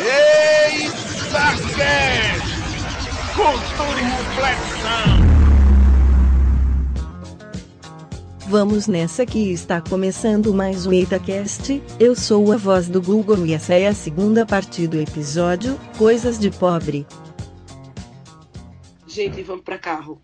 Ei, Saquete! Cultura e reflexão! Vamos nessa que está começando mais um EitaCast. Eu sou a voz do Google e essa é a segunda parte do episódio Coisas de Pobre. Gente, vamos para carro.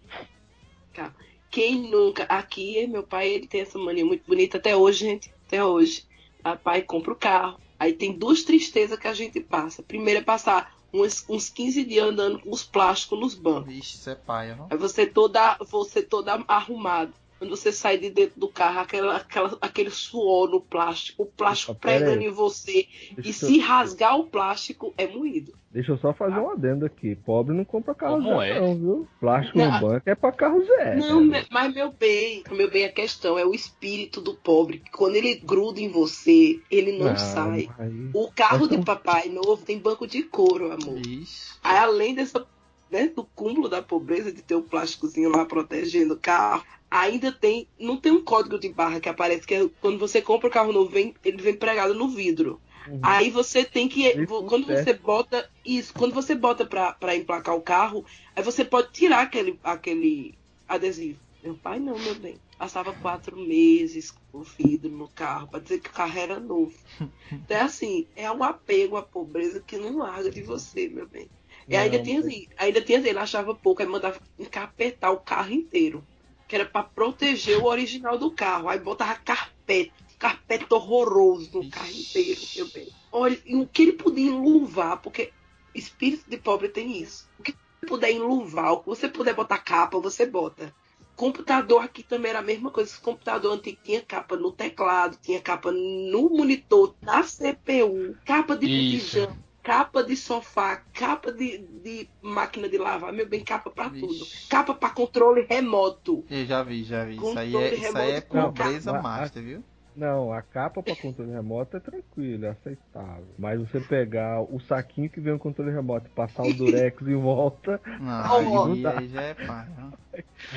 carro. Quem nunca. Aqui, meu pai, ele tem essa mania muito bonita até hoje, gente. Até hoje. Papai compra o carro. Aí tem duas tristezas que a gente passa. Primeiro é passar uns, uns 15 dias andando com os plásticos nos bancos. Vixe, isso é paia, não? Aí você toda, você toda arrumado. Quando você sai de dentro do carro, aquela, aquela, aquele suor no plástico, o plástico pregando aí. em você. Deixa e eu- se rasgar o plástico, é moído. Deixa eu só fazer um adendo aqui. Pobre não compra carro Como zero, é? não, viu? Plástico Não. no banco é pra carro zero. Não, mas meu bem, meu bem, a questão é o espírito do pobre. que Quando ele gruda em você, ele não, sai. aí- O carro Mas de não- papai novo tem banco de couro, amor. Vixe. Aí, além dessa, né, do cúmulo da pobreza de ter o plásticozinho lá protegendo o carro, ainda tem, não tem um código de barra que aparece, que é quando você compra o carro novo, vem, ele vem pregado no vidro. Uhum. Aí você tem que, Isso quando é. você bota isso, quando você bota pra, pra emplacar o carro, aí você pode tirar aquele, aquele adesivo. Meu pai não, meu bem. Passava quatro meses com o vidro no carro, pra dizer que o carro era novo. Então é assim, é um apego à pobreza que não larga de você, meu bem. E ainda tinha assim, ainda tinha assim, ele achava pouco, aí mandava encapetar o carro inteiro. Que era pra proteger o original do carro. Aí botava carpete, carpete horroroso no carro inteiro, meu bem. Olha, e o que ele podia enluvar, porque espírito de pobre tem isso. O que puder enluvar, o que você puder botar capa, você bota. Computador aqui também era a mesma coisa. Esse computador antigo tinha capa no teclado, tinha capa no monitor, na CPU, capa de Isso. Capa de sofá, capa de, de máquina de lavar, meu bem, capa pra tudo. Capa pra controle remoto. Eu já vi, já vi. Isso aí Controle é, isso aí é pobreza capa. master, viu? Não, a capa pra controle remoto é tranquilo, é aceitável. Mas você pegar o saquinho que vem o controle remoto e passar o durex em volta, Não, aí, aí já é paia. não?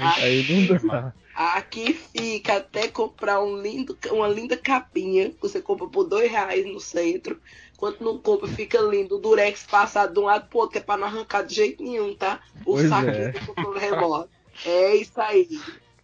aí não dá. Aqui fica até comprar um lindo, uma linda capinha que você compra por dois reais no centro. Quando não compra, fica lindo. O durex passado de um lado pro outro, que é pra não arrancar de jeito nenhum, tá? O Pois saquinho é. do controle remoto. É isso aí.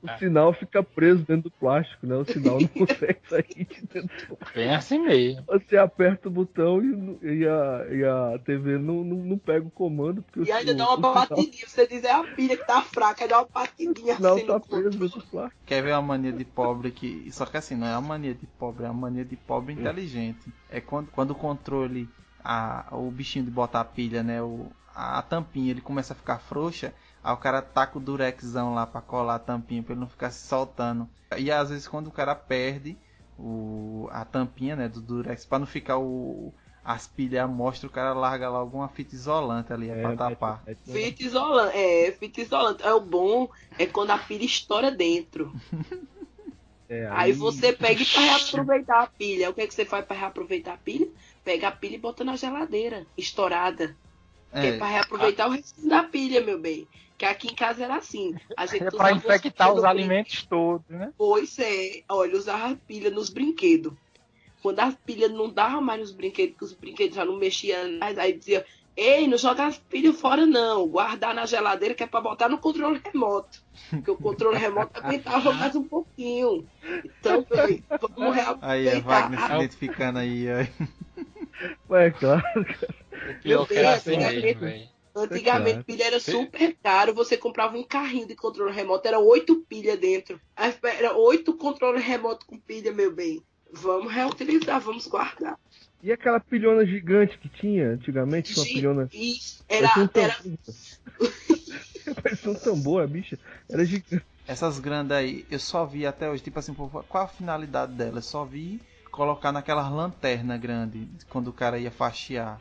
O sinal fica preso dentro do plástico, né? O sinal não consegue sair de dentro do plástico. Bem assim mesmo. Você aperta o botão e, e a, e a TV não, não, não pega o comando. Porque o- E ainda o- dá uma batidinha. Você diz é a pilha que tá fraca, dá uma batidinha O sinal assim tá no preso dentro do plástico. Quer ver uma mania de pobre que. Só que assim, não é uma mania de pobre, é uma mania de pobre inteligente. É quando, quando o controle, a, o bichinho de botar a pilha, né? O, a, tampinha, ele começa a ficar frouxa. Aí o cara taca o durexão lá pra colar a tampinha pra ele não ficar se soltando. E às vezes quando o cara perde o, a tampinha, né? Do durex, pra não ficar o. As pilhas à mostra, o cara larga lá alguma fita isolante ali, é, pra tapar. é- é- Fita isolante, é, fita isolante. É o bom é quando a pilha estoura dentro. é, Aí você pega e pra reaproveitar a pilha. O que, é que você faz pra reaproveitar a pilha? Pega a pilha e bota na geladeira, estourada. Que é, É, pra reaproveitar o resto da pilha, meu bem. Que aqui em casa era assim. A gente É pra usava infectar pilha os alimentos todos, né? Pois é, olha, usava pilha nos brinquedos. Quando as pilhas não davam mais nos brinquedos, que os brinquedos já não mexiam mais, aí dizia, ei, não joga as pilhas fora não, guardar na geladeira que é pra botar no controle remoto. Porque o controle remoto aguentava mais um pouquinho. Então, bem, vamos Aí é reaproveitar. Wagner se a identificando aí. aí. Ué, claro. Pior que Deus, era assim é mesmo, mesmo. velho. Antigamente, Claro. pilha era super caro. Você comprava um carrinho de controle remoto, era oito pilhas dentro. Era oito controles remoto com pilha, meu bem. Vamos reutilizar, vamos guardar. E aquela pilhona gigante que tinha antigamente? Uma pilhona. Isso, era, Parecia um era, tambor. Parecia um tambor, a bicha. Era gigante. Essas grandes aí, eu só vi até hoje, tipo assim, pô, qual a finalidade dela? Eu só vi colocar naquelas lanternas grandes quando o cara ia faxiar.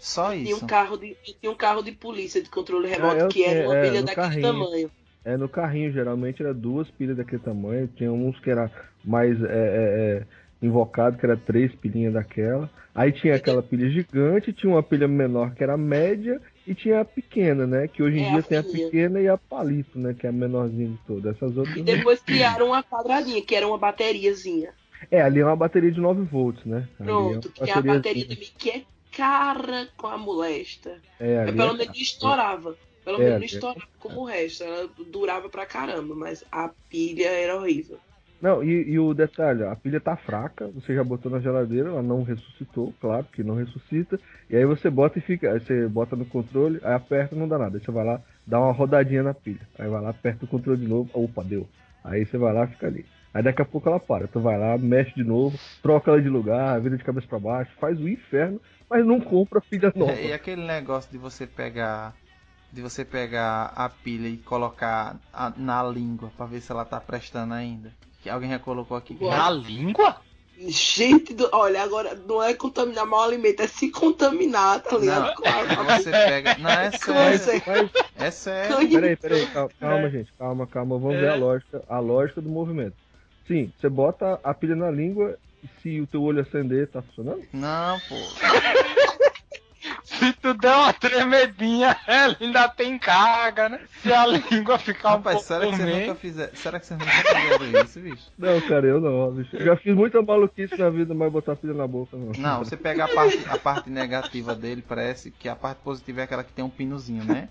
Só isso. um carro de tinha um carro de polícia de controle remoto eu que era uma é, pilha daquele carrinho. tamanho. É, no carrinho, geralmente era duas pilhas daquele tamanho. Tinha uns que era mais é, é, é, invocado, que era três pilhinhas daquela. Aí tinha aquela pilha gigante, tinha uma pilha menor que era média e tinha a pequena, né? Que hoje em É, dia a tem a fininha. pequena e a palito, né? Que é a menorzinha de todas. Essas outras. E depois criaram uma quadradinha, que era uma bateriazinha. É, ali é uma bateria de 9 volts, né? Pronto, é que é a bateria também, que é cara com a molesta. É, ali pelo é- menos estourava. Pelo É, menos não é- estourava como o resto. Ela durava pra caramba, mas a pilha era horrível. Não, e, e o detalhe, a pilha tá fraca, você já botou na geladeira, ela não ressuscitou, claro que não ressuscita, e aí você bota e fica, aí você bota no controle, aí aperta não dá nada, aí você vai lá, dá uma rodadinha na pilha, aí vai lá, aperta o controle de novo, opa, deu. Aí você vai lá fica ali. Aí daqui a pouco ela para, tu vai lá, mexe de novo, troca ela de lugar, vira de cabeça pra baixo, faz o inferno, mas não compra pilha nova. É, E aquele negócio de você pegar. De você pegar a pilha e colocar a- na língua pra ver se ela tá prestando ainda. Que alguém já colocou aqui. Na língua? Gente, do... olha, agora não é contaminar mau alimento, é se contaminar, tá ligado? Não, Com a- Você pega. Não, é sério. Mas, É sério. Cangue- Peraí, peraí, calma, calma, gente, calma, calma, vamos ver a lógica, a lógica do movimento. Sim, você bota a pilha na língua se o teu olho acender, tá funcionando? Não, pô. Se tu der uma tremedinha, ela ainda tem carga, né? Se a língua ficar um Rapaz, pouco será que dormente- nunca fizeram. Será que vocês nunca fizeram isso, bicho? Não, cara, eu não, bicho. Eu já fiz muita maluquice na vida, mas botar a pilha na boca não. Não, você pega a parte, a parte negativa dele, parece que a parte positiva é aquela que tem um pinozinho, né?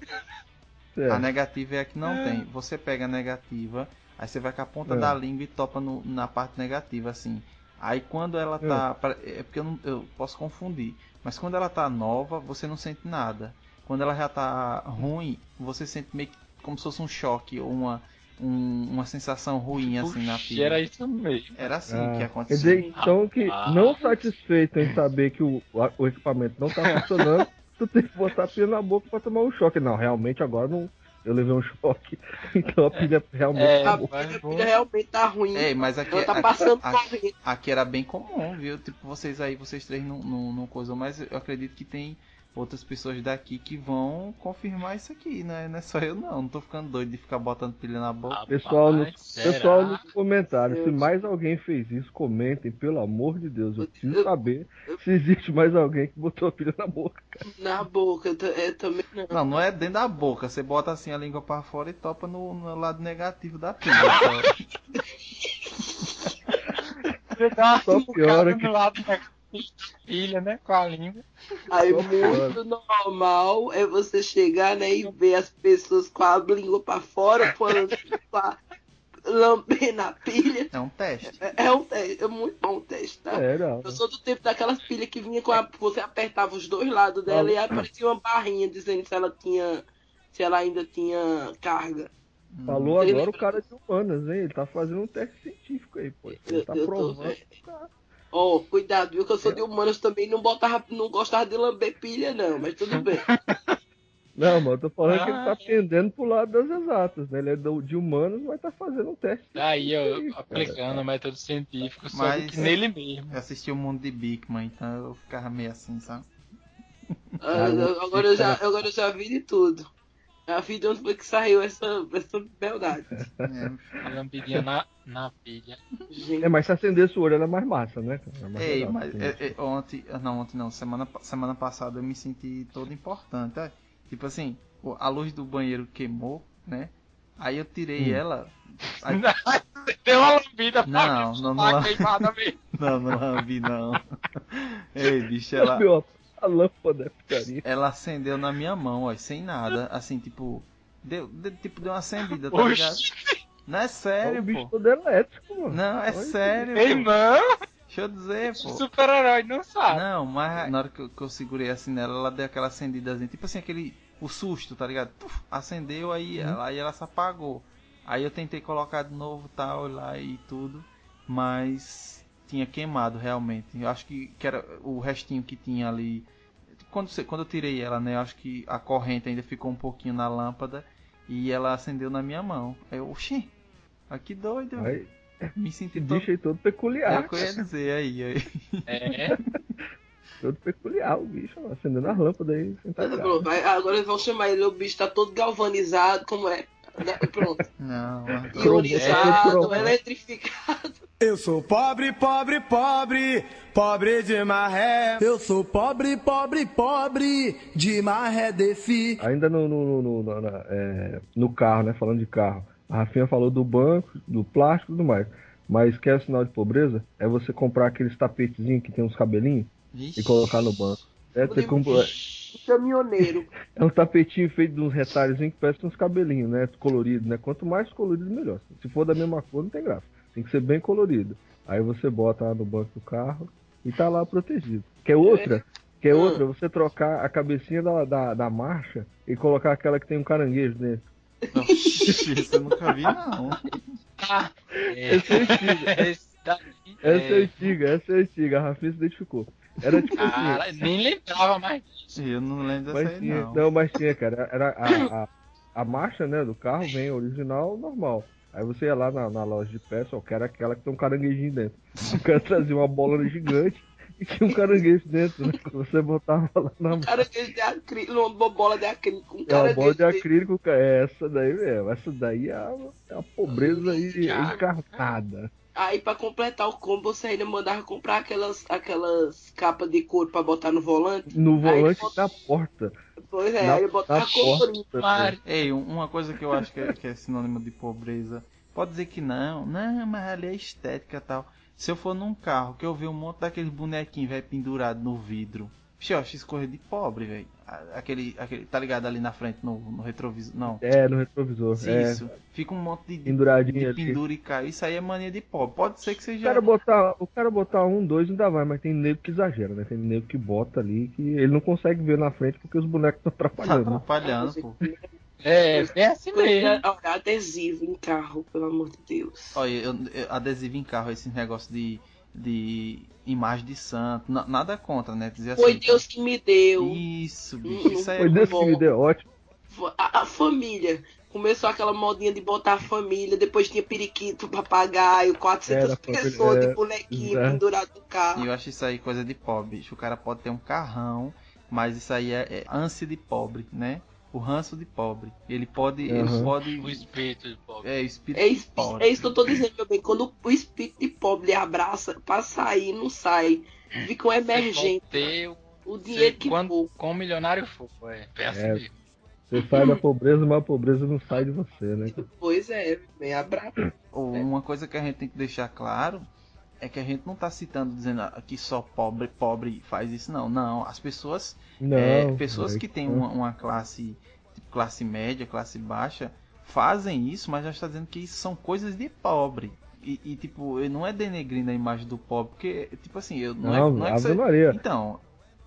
É. A negativa é a que não tem. Você pega a negativa, aí você vai com a ponta É. da língua e topa no- na parte negativa, assim. Aí quando ela tá. pra- É porque eu, não- eu posso confundir. Mas quando ela tá nova, você não sente nada. Quando ela já tá ruim, você sente meio que como se fosse um choque ou uma, um- uma sensação ruim assim na pilha. era isso mesmo. Era assim Ah, que dizer, então, que não satisfeito em saber que o, o equipamento não tá funcionando, tu tem que botar a pilha na boca pra tomar um choque. Não, realmente agora não. Eu levei um choque. Então a pilha realmente É, A pilha, a pilha realmente tá ruim. Ei, mas aqui, tá aqui- passando aqui-. Aqui era bem comum, viu? Tipo, vocês aí, vocês três não, não, não coisam, mas eu acredito que tem outras pessoas daqui que vão confirmar isso aqui, né? Não é só eu não, não tô ficando doido de ficar botando pilha na boca. Pessoal, nos, Rapaz, será? pessoal nos comentários, se mais alguém fez isso, comentem, pelo amor de Deus. Eu preciso Eu- saber se existe mais alguém que botou a pilha na boca, cara. Na boca, eu, eu também não. Não, não é dentro da boca, você bota assim a língua pra fora e topa no, no lado negativo da pilha. só. Uma Só piora que- no lado da pilha, né? Com a língua. Aí muito normal é você chegar né, e ver as pessoas com a língua pra fora, falando pra lamber na pilha. É um teste. É, é um teste, é muito bom o teste, tá? É, não. Eu sou do tempo daquelas pilhas que vinha com a. Você apertava os dois lados dela e aí aparecia uma barrinha dizendo se ela tinha. Se ela ainda tinha carga. Falou Ele agora o cara de humanas, hein? Ele tá fazendo um teste científico aí, pô. Ele Eu, tá eu tô provando. Ó, cuidado, viu? Que eu sou de humanos também não botava, não gostava de lamber pilha, não, mas tudo bem. Não, mas eu tô falando que ele tá Ah. pendendo pro lado das exatas, né? Ele é do- de humanos, mas tá fazendo um teste. Daí eu aplicando o método científico, só Mas- que nele mesmo. Eu assisti o mundo de Bigman, então eu ficava meio assim, sabe? Ah, agora, eu já, agora eu já vi de tudo. Já vi de onde foi que saiu essa, essa beldade. É, A lambidinha na, na pilha. Gente, É, mas se acendesse o olho era mais massa, né? Era mais Ei, legal, mas é, é, ontem, não, ontem não, semana, semana passada eu me senti todo importante. é. Tipo assim, a luz do banheiro queimou, né? Aí eu tirei Hum. ela. aí- Deu uma lambida pra Não, ver não, não. tá queimada mesmo. não, não lambi não. Ei, bicho, ela, Meu, a lâmpada é putaria. ela acendeu na minha mão, ó, sem nada. Assim, tipo, deu, deu- tipo, deu uma acendida, tá ligado? Oxi, Não é É sério, o bicho pô. todo elétrico, mano. Não, é Olha sério, pô. irmão, Deixa eu dizer, pô. super-herói não sabe. Não, mas na hora que eu, que eu segurei assim nela, ela deu aquela acendidazinha, tipo assim, aquele. O susto, tá ligado? Puf, acendeu, aí, ela, aí ela se apagou. Aí eu tentei colocar de novo tal, lá e tudo, mas tinha queimado realmente. Eu acho que, que era o restinho que tinha ali. Quando, quando eu tirei ela, né? Eu acho que a corrente ainda ficou um pouquinho na lâmpada e ela acendeu na minha mão. Aí eu, oxi, ah, que doido. Aí, Me senti todo. bicho aí todo É peculiar. o que eu ia dizer aí. aí. É, Todo peculiar o bicho, ó, acendendo as lâmpadas aí. vai- agora eles vão chamar ele, o bicho tá todo galvanizado, como é? Né? Pronto. Não, Ionizado, cromo. eletrificado. Eu sou pobre, pobre, pobre, pobre de maré. Eu sou pobre, pobre, pobre, de maré desci. Ainda no, no, no, no- na- é, no carro, né? Falando de carro. A Rafinha falou do banco, do plástico e tudo mais. Mas quer sinal de pobreza? É você comprar aqueles tapetezinhos que tem uns cabelinhos Vixe. e colocar no banco. É, de você compra- caminhoneiro. é um tapetinho feito de uns retalhos que parece uns cabelinhos, né? Colorido, né? Quanto mais colorido, melhor. Se for da mesma cor, não tem graça. Tem que ser bem colorido. Aí você bota lá no banco do carro e tá lá protegido. Quer outra? Quer Hum. outra? Você trocar a cabecinha da, da, da marcha e colocar aquela que tem um caranguejo dentro. Oxi, Isso eu nunca vi, não. Ah, é, Essa é antiga. daí, Essa é é, antiga, essa é antiga. A Rafinha se identificou. Era tipo assim. cara, nem lembrava mais disso. Eu não lembro dessa Mas aí, tinha, não. não. mas tinha, cara. Era a, a, a marcha, né, do carro vem original, normal. Aí você ia lá na, na loja de peça, ó, quero aquela que tem um caranguejinho dentro. O cara trazia uma bola gigante e tinha um caranguejo dentro, né? Que você botava lá na mão. Caranguejo de acrílico, uma bola de acrílico, um É uma bola de acrílico, cara. É essa daí mesmo. Essa daí é a, é a pobreza aí Cara. Aí pra completar o combo, você ainda mandava comprar aquelas, aquelas capas de couro pra botar no volante. No Aí volante bota- da porta. Pois é, Na- aí botava. Mari, Ei, um- uma coisa que eu acho que é, que é sinônimo de pobreza. Pode dizer que não, não, mas ali é estética e tal. Se eu for num carro que eu ver um monte daqueles bonequinhos, velho, pendurado no vidro. Acho isso coisa de pobre, velho. Aquele, aquele, tá ligado ali na frente, no, no retrovisor. Não. É, no retrovisor. É, Isso. Fica um monte de, penduradinho pendura e cai. Isso aí é mania de pobre. Pode ser que O seja. cara, botar, o cara botar um, dois ainda vai, mas tem nego que exagera, né? Tem nego que bota ali que ele não consegue ver na frente porque os bonecos estão Tá atrapalhando. né? atrapalhando, pô. é, é assim mesmo. Olha, adesivo em carro, pelo amor de Deus. Olha, eu, eu- adesivo em carro, esse negócio de, de imagem de santo. na- nada contra, né? Dizer assim. Foi Deus que me deu. Isso, bicho. Isso aí Foi é Deus bom. que me deu, ótimo. A, a família. Começou aquela modinha de botar a família, depois tinha periquito, papagaio, 400 Era, pessoas é, de bonequinho exato. pendurado no E carro. eu acho isso aí coisa de pobre, bicho. O cara pode ter um carrão, mas isso aí é, é ânsia de pobre, né? O ranço de pobre. Ele pode. Ele Uhum. pode. O espírito de pobre. É, o espírito É de isso, pobre. é isso que eu tô dizendo, meu bem. Quando o espírito de pobre abraça, pra sair, não sai. Fica um emergente. Ter o dinheiro que quando, for. com milionário for. É, é assim É. mesmo. Você sai da pobreza, mas a pobreza não sai de você, né? Pois é, bem abraço. Ou Uma coisa que a gente tem que deixar claro é que a gente não tá citando dizendo ah, que só pobre pobre faz isso, não. Não, as pessoas Não. É, pessoas é que têm uma, uma classe, tipo, classe média, classe baixa, fazem isso, mas já está dizendo que isso são coisas de pobre. E, e, tipo, não é denegrindo a imagem do pobre, porque, tipo assim, eu não, Não, é, não é que você-. Então,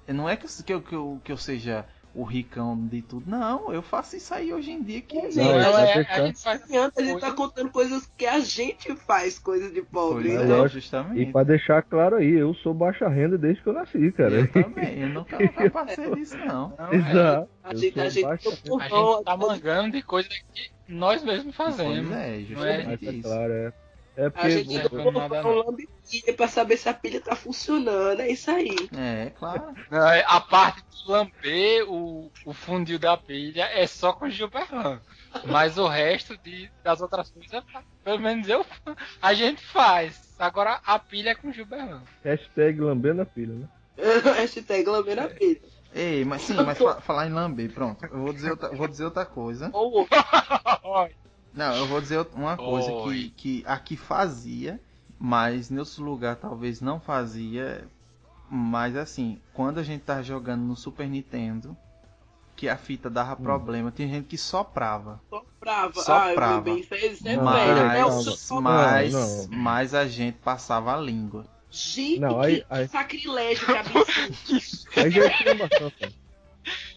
não é que, eu, que, eu, que eu seja o ricão de tudo. Não, eu faço isso aí hoje em dia que Não, Não, é, vai a gente faz a gente tá contando coisas que a gente faz, coisas de pobre. Pois é, é, né? lógico. justamente. E pra deixar claro aí, eu sou baixa renda desde que eu nasci, cara. Eu também, eu nunca, nunca passei disso, não. Não, é, Exato. A gente, a gente, a gente tá mangando de coisa que nós mesmos fazemos. Pois é, Não é? justamente é isso. claro, é. É A porque. gente Não do é povo nada, não lambe pilha pra saber se a pilha tá funcionando. É isso aí. É, claro. Não, é, A parte de lamber o, o funil da pilha é só com o Gilberlan. Mas o resto de, das outras coisas, pelo menos eu, a gente faz. Agora a pilha é com o Gilberlan. Hashtag lambendo a pilha, né? Hashtag lambendo a pilha. Ei, mas sim, mas fa- falar em lamber, pronto. Eu vou dizer outra, vou dizer outra coisa. Não, eu vou dizer uma coisa que, Oi. que aqui fazia, mas em outros lugares talvez não fazia. Mas assim, quando a gente tava jogando no Super Nintendo, que a fita dava problema, tinha gente que soprava. soprava. Soprava. Ah, meu bem, isso é, isso é Não, velho. Mas, Não, mas a gente passava a língua. Gente, Não, que, aí- aí- que sacrilégio, que absurdo. Aí já é.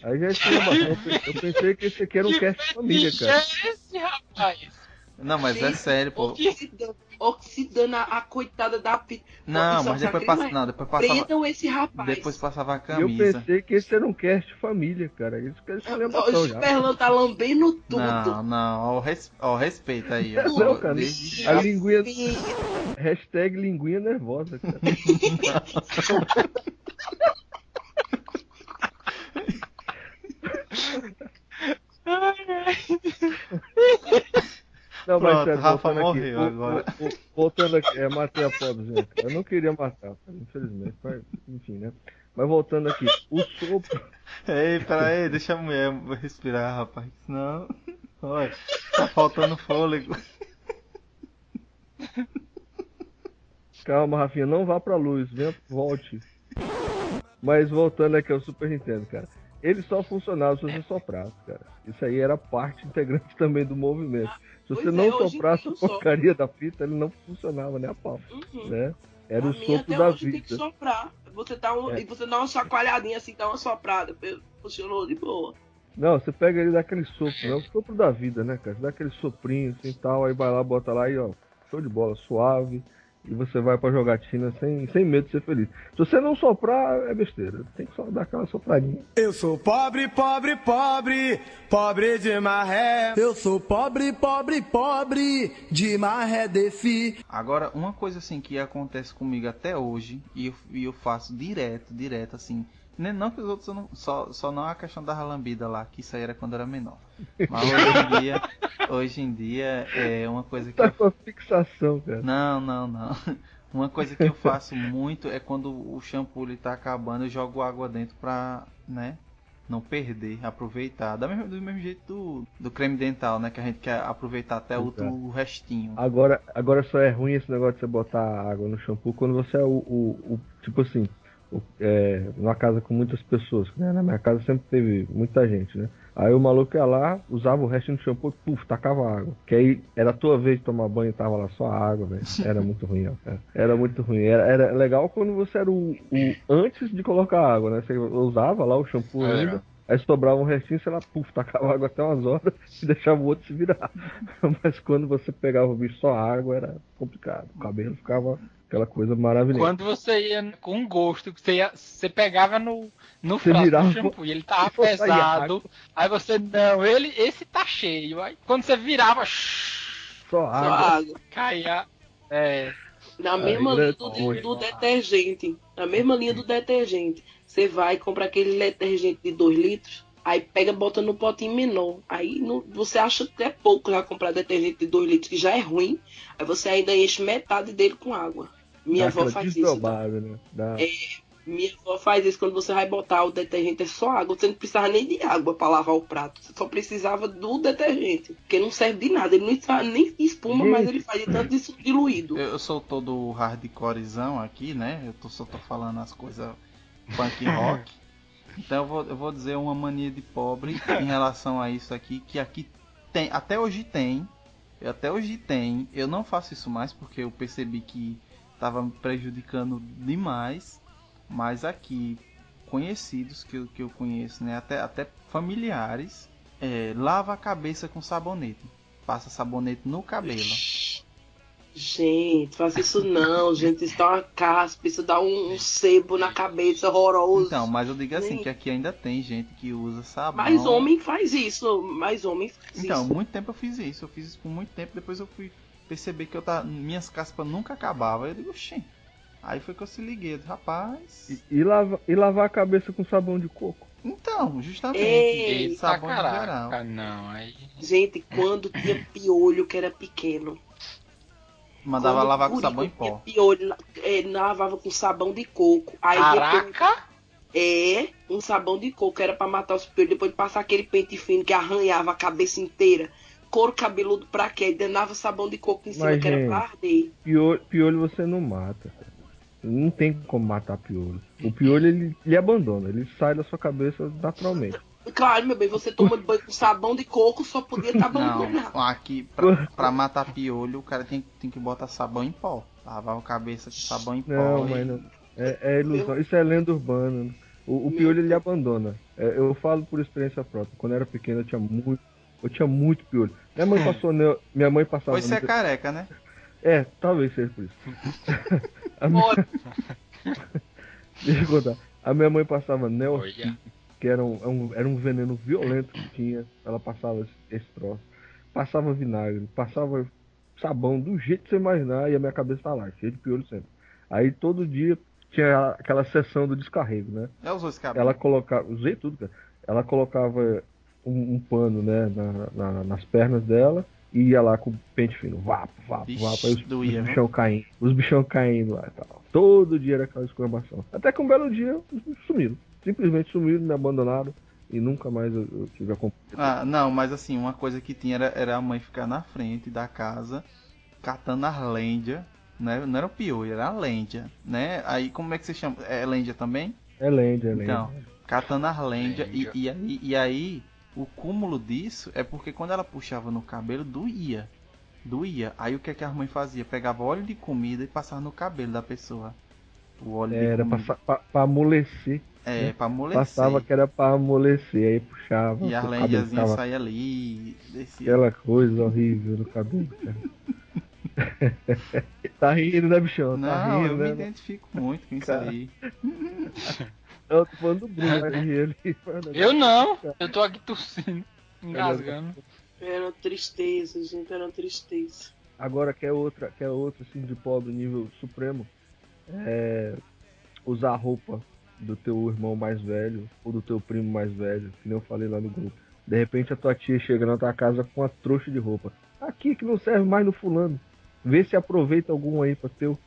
Aí já é esculabação. Eu pensei que esse aqui era um cast família, cara. é esse, rapaz? Não, mas é sério, pô. Oxidando, oxidando a, a coitada da pilha. Não, é mas depois sacrilégio. passava. Não, depois passava. Prendam esse rapaz. Depois passava a E eu camisa. pensei que esse era um cast família, cara. Isso que é O esculabação já. Superlan tá lambendo tudo. Não, não, ó, o res... ó, o respeito aí. Ó. Não, cara. Desde- A linguinha. Hashtag linguinha nervosa, cara. Não, Pronto, sério, Rafa voltando aqui, morreu o- agora. o- o- voltando aqui, é, matei a pobrezinha, cara. Eu não queria matar, infelizmente. Mas, enfim, né? Mas voltando aqui, o sopro. Ei, peraí, deixa a mulher respirar, rapaz. Senão. Olha, tá faltando fôlego. Calma, Rafinha, não vá pra luz, venha, volte. Mas voltando aqui ao Super Nintendo, cara. Ele só funcionava se você soprasse, cara. Isso aí era parte integrante também do movimento. Se você não é, soprasse a porcaria da fita, ele não funcionava nem a pau, Uhum. né? Era a o minha sopro da hoje tem que vida. soprar. Você dá um, É. E você dá uma chacoalhadinha assim, dá uma soprada. Funcionou de boa. Não, você pega ele dá aquele sopro, né? O sopro da vida, né, cara? Você dá aquele soprinho assim e tal, aí vai lá, bota lá e ó, show de bola, suave. E você vai pra jogatina sem, sem medo de ser feliz. Se você não soprar, é besteira. Tem que só dar aquela sopradinha. Eu sou pobre, pobre, pobre, pobre de maré. Eu sou pobre, pobre, pobre de maré defi. Agora, uma coisa assim que acontece comigo até hoje, e eu, e eu faço direto, direto, assim. Não que os outros não, só, só não a questão da lambida lá, que isso aí era quando eu era menor. Mas hoje em dia, hoje em dia é uma coisa que Tá eu com fixação, cara. Não, não, não. Uma coisa que eu faço muito é quando o shampoo ele tá acabando, eu jogo água dentro pra, né, não perder, aproveitar. Da mesma, do mesmo jeito do, do creme dental, né, que a gente quer aproveitar até o último restinho. Agora, agora só é ruim esse negócio de você botar água no shampoo quando você é o, o- o- tipo assim, é, numa casa com muitas pessoas, né? Na minha casa sempre teve muita gente, né? Aí o maluco ia lá, usava o resto do shampoo, puf, tacava água. Que aí era a tua vez de tomar banho e tava lá só água, velho. Era muito ruim, ó, cara. Era muito ruim. Era, era legal quando você era o, o antes de colocar água, né? Você usava lá o shampoo Era. ainda. Aí sobrava um restinho, sei lá, puf, tacava água até umas horas e deixava o outro se virar. Mas quando você pegava o bicho só água, era complicado. O cabelo ficava aquela coisa maravilhosa. Quando você ia com gosto, que você, ia, você pegava no, no Você frasco virava- do shampoo e ele tava pesado. Aí você, não, ele, esse tá cheio. Aí quando você virava, shhh, Só Só água. água. caía. É, Na mesma grande linha do, do detergente. Na mesma linha do detergente. Você vai e compra aquele detergente de 2 litros. Aí pega, bota no potinho menor. Aí não- você acha que é pouco já comprar detergente de 2 litros, que já é ruim. Aí você ainda enche metade dele com água. Minha avó faz isso. desdobada, né? Dá- Minha avó faz isso quando você vai botar o detergente, é só água. Você não precisava nem de água para lavar o prato. Você só precisava do detergente. Porque não serve de nada. Ele não está nem espuma, Gente. mas ele faz de tanto isso diluído. Eu, eu sou todo hardcorezão aqui, né? Eu tô, só tô falando as coisas punk rock. Então eu vou, eu vou dizer uma mania de pobre em relação a isso aqui, que aqui tem, até hoje tem, até hoje tem. Eu não faço isso mais porque eu percebi que tava me prejudicando demais. Mas aqui, conhecidos que eu, que eu conheço, né? Até, até familiares, é, lava a cabeça com sabonete. Passa sabonete no cabelo. Gente, faça isso não, gente. Isso dá uma caspa, isso dá um, um sebo na cabeça horroroso. Então, mas eu digo assim, que aqui ainda tem gente que usa sabão. Mas homem faz isso. Mas homem faz Então, isso. muito tempo eu fiz isso. Eu fiz isso por muito tempo. Depois eu fui perceber que eu tava, minhas caspas nunca acabavam. Eu digo, oxi. Aí foi que eu se liguei. Rapaz. E, e lava, e lavar a cabeça com sabão de coco. Então, justamente. Ei, eita sabão em geral. caraca, não. Aí, Gente, quando tinha piolho que era pequeno. Mandava quando lavar com sabão em pó. Piolho, é, lavava com sabão de coco. Aí depois, caraca! é um sabão de coco, era pra matar os piolhos. Depois de passar aquele pente fino que arranhava a cabeça inteira. Couro cabeludo pra quê? Aí danava sabão de coco em cima, Mas, que era gente, pra arder. Piolho, piolho você não mata. Não tem como matar piolho. O piolho ele, ele abandona, ele sai da sua cabeça naturalmente. Claro, meu bem, você toma banho com sabão de coco, só podia estar abandonado. Não, aqui, pra, pra matar piolho, o cara tem, tem que botar sabão em pó. Lavar a cabeça com sabão em pó. Não, e- mas não. É, é ilusão. Isso é lenda urbana. O, o piolho ele abandona. É, eu falo por experiência própria. Quando eu era pequeno eu tinha muito. Eu tinha muito piolho. Minha mãe passou. neo- Minha mãe passava. Pois você é muito- careca, né? É, talvez seja por isso. A minha-. Deixa eu contar. A minha mãe passava Neo, Olha. que era um, é um- era um veneno violento que tinha. Ela passava esse, esse troço. Passava vinagre, passava sabão do jeito que você imaginar e a minha cabeça tá lá, cheia de piolho sempre. Aí todo dia tinha aquela sessão do descarrego, né? Já usou esse cabelo? Ela colocava, usei tudo, cara. Ela colocava um, um pano, né, na- na- nas pernas dela e ia lá com o pente fino, vapo, vapo, Vixe, vapo, aí os, doía, os né? bichão caindo, os bichão caindo lá e tal. Todo dia era aquela exclamação. Até que um belo dia sumiram. Simplesmente sumiram, me abandonaram e nunca mais eu, eu tive a. Ah, não, mas assim, uma coisa que tinha era, era a mãe ficar na frente da casa, catando as lendas, né? Não era o piolho, era a lenda, né? Aí, como é que você chama? É lenda também? É lenda, é lenda. Então, catando as lendas. E, e, aí, e aí, o cúmulo disso é porque quando ela puxava no cabelo, doía. Doía. Aí o que, é que a mãe fazia? Pegava óleo de comida e passava no cabelo da pessoa. O óleo Era pra, pra, pra amolecer. É, pra amolecer. Passava que era pra amolecer, aí puxava. E a lendazinha ficava saía ali, descia. Aquela coisa horrível no cabelo, cara. tá rindo, né, bichão? Não, tá rindo, eu me né? identifico muito com isso Cara. aí. Eu tô falando do Bruno, mas ele. Eu não, eu tô aqui tossindo, engasgando. Era tristeza, gente, era tristeza. Agora quer outra, quer outra assim de pobre nível supremo. É usar a roupa do teu irmão mais velho ou do teu primo mais velho, que nem eu falei lá no grupo. De repente a tua tia chega na tua casa com uma trouxa de roupa. Aqui que não serve mais no fulano. Vê se aproveita algum aí pra teu.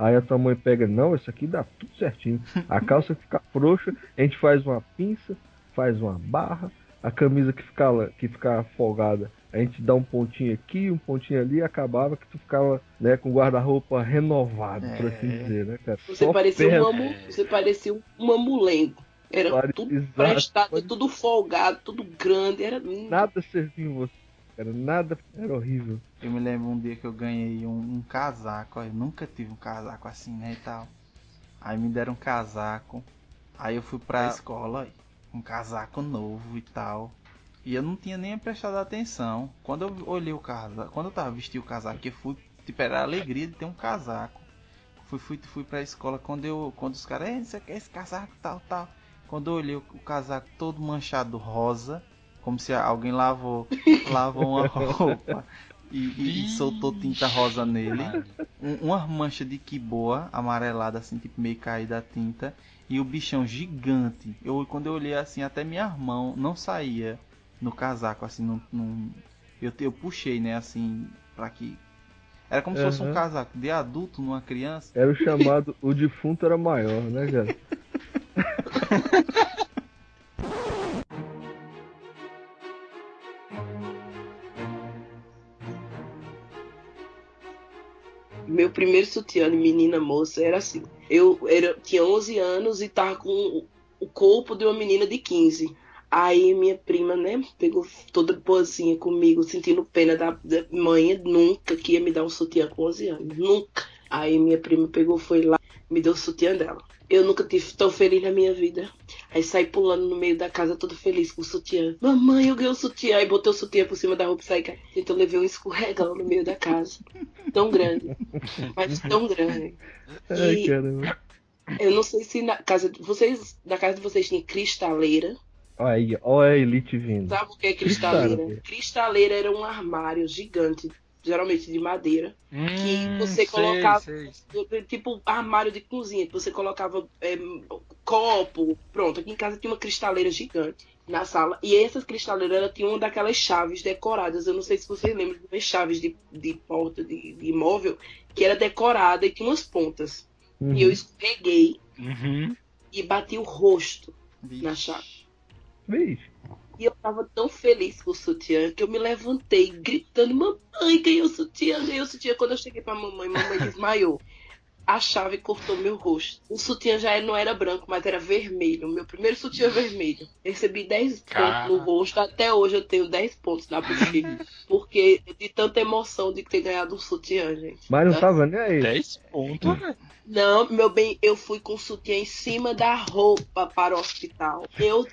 Aí a tua mãe pega, não, isso aqui dá tudo certinho. A calça fica frouxa, a gente faz uma pinça, faz uma barra, a camisa que fica, lá- que fica folgada, a gente dá um pontinho aqui, um pontinho ali, e acabava que tu ficava né, com o guarda-roupa renovado, por assim É. dizer, né, cara? Você Só parecia, um você parecia um mamulengo. Era Pare- tudo Exato. prestado, tudo folgado, tudo grande. Era Nada servia em você, cara. Nada era horrível. Eu me lembro um dia que eu ganhei um, um casaco, eu nunca tive um casaco assim, né, e tal. Aí me deram um casaco, aí eu fui pra escola, um casaco novo e tal. E eu não tinha nem prestado atenção. Quando eu olhei o casaco, quando eu tava vestindo o casaco, eu fui, tipo, era a alegria de ter um casaco. Fui, fui, fui pra escola, quando eu, quando os caras, "Ei, você quer esse casaco, tal, tal. Quando eu olhei o, o casaco todo manchado rosa, como se alguém lavou, lavou uma roupa e, e- e soltou tinta rosa nele. Um- uma mancha de quiboa amarelada, assim, tipo meio caída a tinta. E o bichão gigante. Eu, quando eu olhei assim, até minha mão não saía no casaco, assim, não. não- eu, eu puxei, né, assim, pra que. Era como se fosse um casaco de adulto numa criança. Era o chamado, o defunto era maior, né, cara? Meu primeiro sutiã de menina moça era assim. Eu era, tinha 11 anos e tava com o corpo de uma menina de 15. Aí minha prima, né, pegou toda boazinha comigo, sentindo pena da, da mãe, nunca que ia me dar um sutiã com 11 anos, nunca. Aí minha prima pegou, foi lá, me deu o sutiã dela. Eu nunca tive tão feliz na minha vida. Aí saí pulando no meio da casa, todo feliz com o sutiã. Mamãe, eu ganhei o sutiã. Aí botei o sutiã por cima da roupa e saí. Então levei um escorregão no meio da casa. Tão grande. Mas tão grande. Ai, E caramba. eu não sei se na casa de vocês, na casa de vocês tinha cristaleira. Olha aí, olha a elite vindo. Sabe o que é cristaleira? Cristaleira. Cristaleira era um armário gigante, geralmente de madeira. Hum, você sei, colocava- sei. Tipo armário de cozinha, que você colocava é, copo. Pronto, aqui em casa tinha uma cristaleira gigante na sala. E essas cristaleiras ela tinha uma daquelas chaves decoradas. Eu não sei se vocês lembram de umas chaves de, de porta de, de imóvel que era decorada e tinha umas pontas. Uhum. E eu escorreguei Uhum. e bati o rosto Vixe. na chave. Vixe. E eu tava tão feliz com o sutiã que eu me levantei gritando: Mamãe, ganhei o sutiã, ganhei o sutiã. Quando eu cheguei pra mamãe, mamãe desmaiou. A chave cortou meu rosto. O sutiã já não era branco, mas era vermelho. Meu primeiro sutiã vermelho. Recebi 10 Cara. pontos no rosto. Até hoje eu tenho 10 pontos na bochecha. porque de tanta emoção de ter ganhado um sutiã, gente. Mas não Né? tava nem aí. 10 pontos, velho. Não, meu bem, eu fui com o sutiã em cima da roupa para o hospital. Eu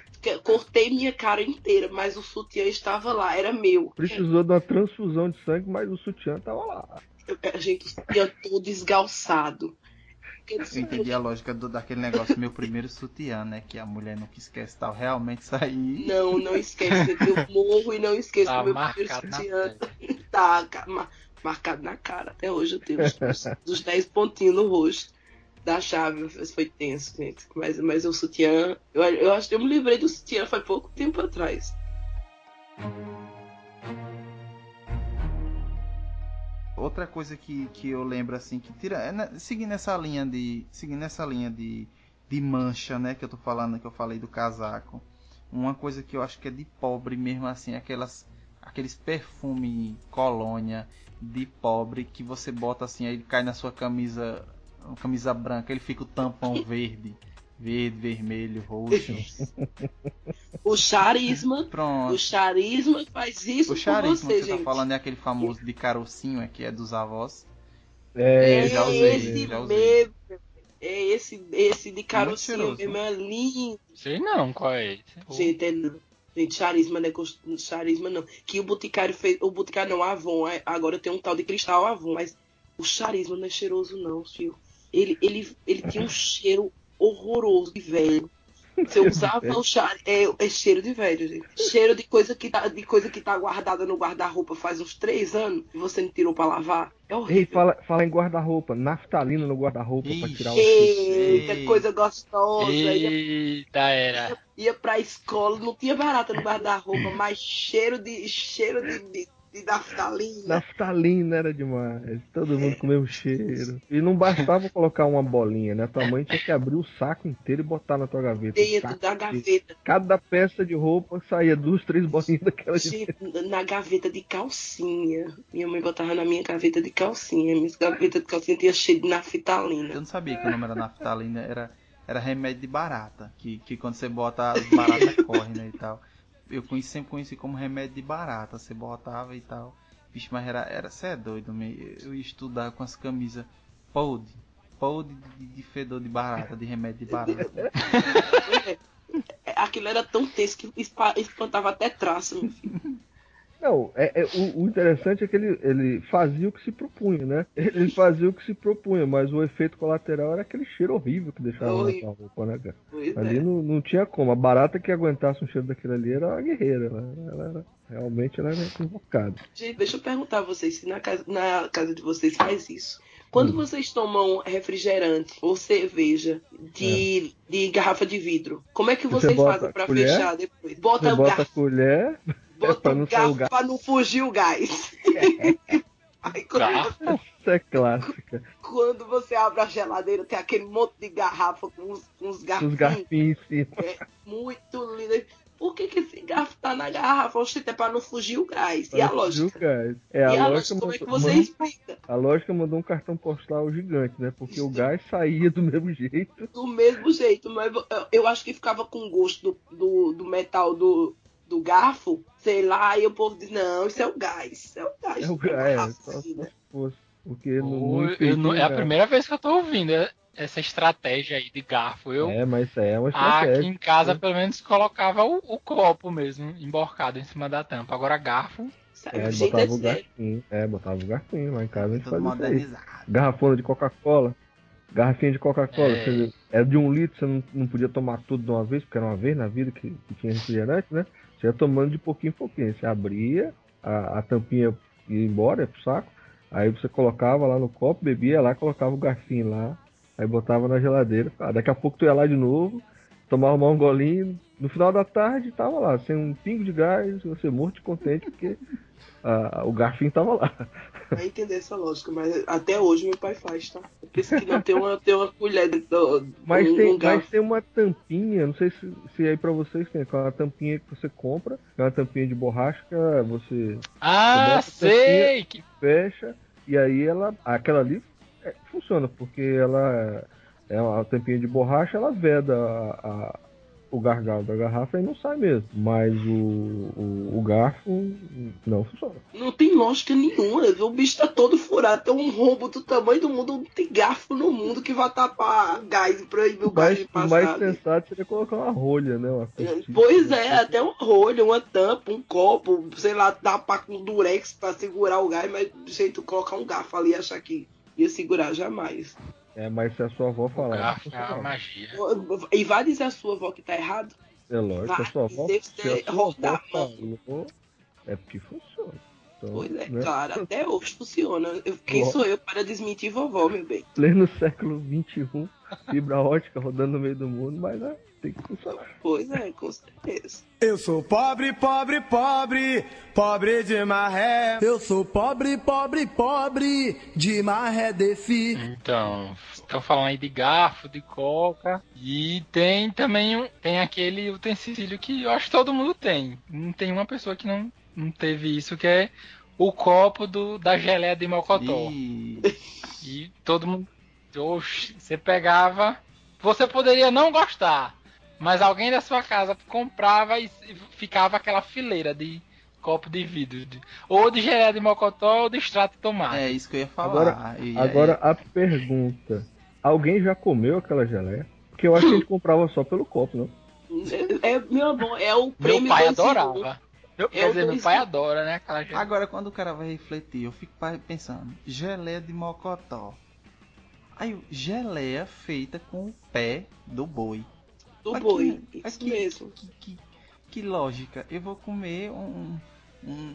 cortei minha cara inteira, mas o sutiã estava lá, era meu. Precisou de uma transfusão de sangue, mas o sutiã tava lá. A gente, sutiã todo esgalçado. Eu entendi a lógica do, daquele negócio, meu primeiro sutiã, né? Que a mulher nunca esquece tal. Realmente sair. Não, não esquece, eu morro e não esqueço Tá do meu primeiro sutiã. Tá ca- ma- marcado na cara. Até hoje eu tenho os, os- os 10 pontinhos no rosto da chave. Foi tenso, gente. Mas, mas o sutiã. Eu, eu acho que eu me livrei do sutiã faz pouco tempo atrás. Outra coisa que, que eu lembro assim, que tira. É, né, seguindo essa linha de. Seguindo essa linha de, de mancha, né? Que eu tô falando, que eu falei do casaco. Uma coisa que eu acho que é de pobre mesmo, assim, aquelas. Aqueles perfume colônia de pobre que você bota assim, aí ele cai na sua camisa. Camisa branca, ele fica o tampão verde. Verde, vermelho, roxo. O charisma. Pronto. O charisma faz isso O com charisma você, que você gente. tá falando é aquele famoso de carocinho, é que é dos avós. É, É já usei, esse já usei. mesmo. É esse, esse de carocinho mesmo, é lindo. Sei não qual é esse. Gente, é, gente, charisma não é charisma não. Que o Boticário fez. O Boticário não, o Avon. é- Agora tem um tal de cristal Avon, mas o charisma não é cheiroso, não, filho. Ele, ele, ele tinha um cheiro horroroso de velho. Você usava o char... é, é cheiro de velho, gente. Cheiro de coisa que tá, de coisa que tá guardada no guarda-roupa faz uns três anos e você não tirou pra lavar. É Ei, horrível. fala, fala em guarda-roupa, naftalina no guarda-roupa pra tirar o cheiro. Eita, Ei. coisa gostosa. Ia, Eita, era. ia pra escola, não tinha barata no guarda-roupa, mas cheiro de. cheiro de, de, de naftalina. Naftalina era demais. Todo mundo com o mesmo cheiro. E não bastava colocar uma bolinha, né? Tua mãe tinha que abrir o saco inteiro e botar na tua gaveta. Dentro da inteiro. gaveta. Cada peça de roupa saía duas, três bolinhas daquela de Gente, na gaveta de calcinha. Minha mãe botava na minha gaveta de calcinha. Minha gaveta de calcinha tinha cheio de Eu naftalina. não sabia que o nome era naftalina, era, era remédio de barata. Que, que quando você bota, as baratas correm, né, e tal. Eu conheci, sempre conheci como remédio de barata. Você botava e tal. Vixe, mas era, era, cê é doido, me- eu ia estudar com as camisas podre. Podre de, de fedor de barata, de remédio de barata. É, Aquilo era tão tenso que espa- espantava até traço, meu filho. Não, é, é- o, o interessante é que ele, ele fazia o que se propunha, né? Ele fazia o que se propunha, mas o efeito colateral era aquele cheiro horrível que deixava na Horrível. tua roupa, né, cara? Pois Ali é. não, não tinha como. A barata que aguentasse um cheiro daquele ali era uma guerreira. Ela, ela era, realmente ela era invocada. Gente, deixa eu perguntar a vocês se na casa, na casa de vocês faz isso. Quando Hum. vocês tomam refrigerante ou cerveja de, de garrafa de vidro, como é que É. Você vocês bota fazem pra colher? fechar depois? Bota Você bota a colher, bota garfo gás. pra não fugir o gás. Aí quando, Garfo? essa é clássica. quando você abre a geladeira, tem aquele monte de garrafa com uns, com Os garfinhos. garfinhos em cima. Muito lindo. Por que, que esse garfo tá na garrafa? Oxe, é pra não fugir o gás. E a Pra fugir o lógica? gás. É, a, E a lógica lógica, como é que mandou- você mandou- explica? a lógica mandou um cartão postal gigante, né? Porque o gás saía do mesmo jeito. Do mesmo jeito, mas eu- eu acho que ficava com gosto do, do, do metal do, do garfo, sei lá, e o povo diz, não, isso é o gás, isso é o gás. É o gás, assim, só né? Porque não, Ô, não eu não- é a primeira vez que eu tô ouvindo é- essa estratégia aí de garfo. Eu É, mas é uma aqui estratégia. em casa pelo menos colocava o, o copo mesmo emborcado em cima da tampa. Agora garfo. É, botava é o garfinho. É, botava o garfinho. Lá em casa a gente Tudo fazia. Garrafona de Coca-Cola. Garrafinha de Coca-Cola. É. Era de um litro, você não, não podia tomar tudo de uma vez, porque era uma vez na vida que, que tinha refrigerante, né? Você ia tomando de pouquinho em pouquinho. Você abria, a, a tampinha ia embora, ia pro saco. Aí você colocava lá no copo, bebia lá, colocava o garfinho lá. Aí botava na geladeira. Ah, daqui a pouco tu ia lá de novo, tomava um golinho. No final da tarde tava lá, sem um pingo de gás, você morto de contente, porque ah, o garfinho tava lá. Vai entender essa lógica, mas até hoje meu pai faz, tá? Penso que não tem uma, tem uma colher dentro do, Mas um, tem, mas tem uma tampinha, não sei se, se aí pra vocês tem, aquela tampinha que você compra, é uma tampinha de borracha, que você Ah, bota a sei! Que... fecha e aí ela, aquela ali é, funciona, porque ela é uma tampinha de borracha, ela veda a- a- o gargalo da garrafa e não sai mesmo. Mas o, o, o garfo não funciona. Não tem lógica nenhuma. O bicho tá todo furado. Tem um rombo do tamanho do mundo. Não tem garfo no mundo que vai tapar gás e proibir o gás de o passar. mais né? sensato seria colocar uma rolha, né? Uma. Pois é, até uma rolha, uma tampa, um copo, sei lá, tapar com durex pra segurar o gás, mas do jeito colocar um garfo ali e achar que ia segurar jamais. É, mas se a sua avó O falar. garfo é uma magia. E vai dizer a sua avó que tá errado? É lógico, Vai a sua avó, deve se ser a avó falou, é porque funciona. Então, Pois é, né? claro, até hoje funciona. Eu- quem Ó. sou eu para desmentir vovó, meu bem? Pleno século XXI, fibra ótica rodando no meio do mundo, mas né, tem que funcionar. Pois é, com certeza. Eu sou pobre, pobre, pobre, pobre de maré. Eu sou pobre, pobre, pobre de maré defi. Então, estão falando aí de garfo, de coca. E tem também um, tem aquele utensílio que eu acho que todo mundo tem. Não tem uma pessoa que não, não teve isso, que é o copo do, da geleia de mocotó. E E todo mundo. Oxi, você pegava você poderia não gostar, mas alguém da sua casa comprava e ficava aquela fileira de copo de vidro. De, ou de geleia de mocotó ou de extrato de tomate. É isso que eu ia falar. Agora, E agora aí- a pergunta: alguém já comeu aquela geleia? Porque eu acho que a gente comprava só pelo copo, não? É, é, meu amor, é o prêmio meu pai adorava. Meu, quer o dizer, meu pai adora, né? Aquela geleia. Agora, quando o cara vai refletir, eu fico pensando: geleia de mocotó. Aí, o geleia feita com o pé do boi. Do Aqui, boi. Isso aqui. mesmo. Que, que, que lógica. Eu vou comer um. um,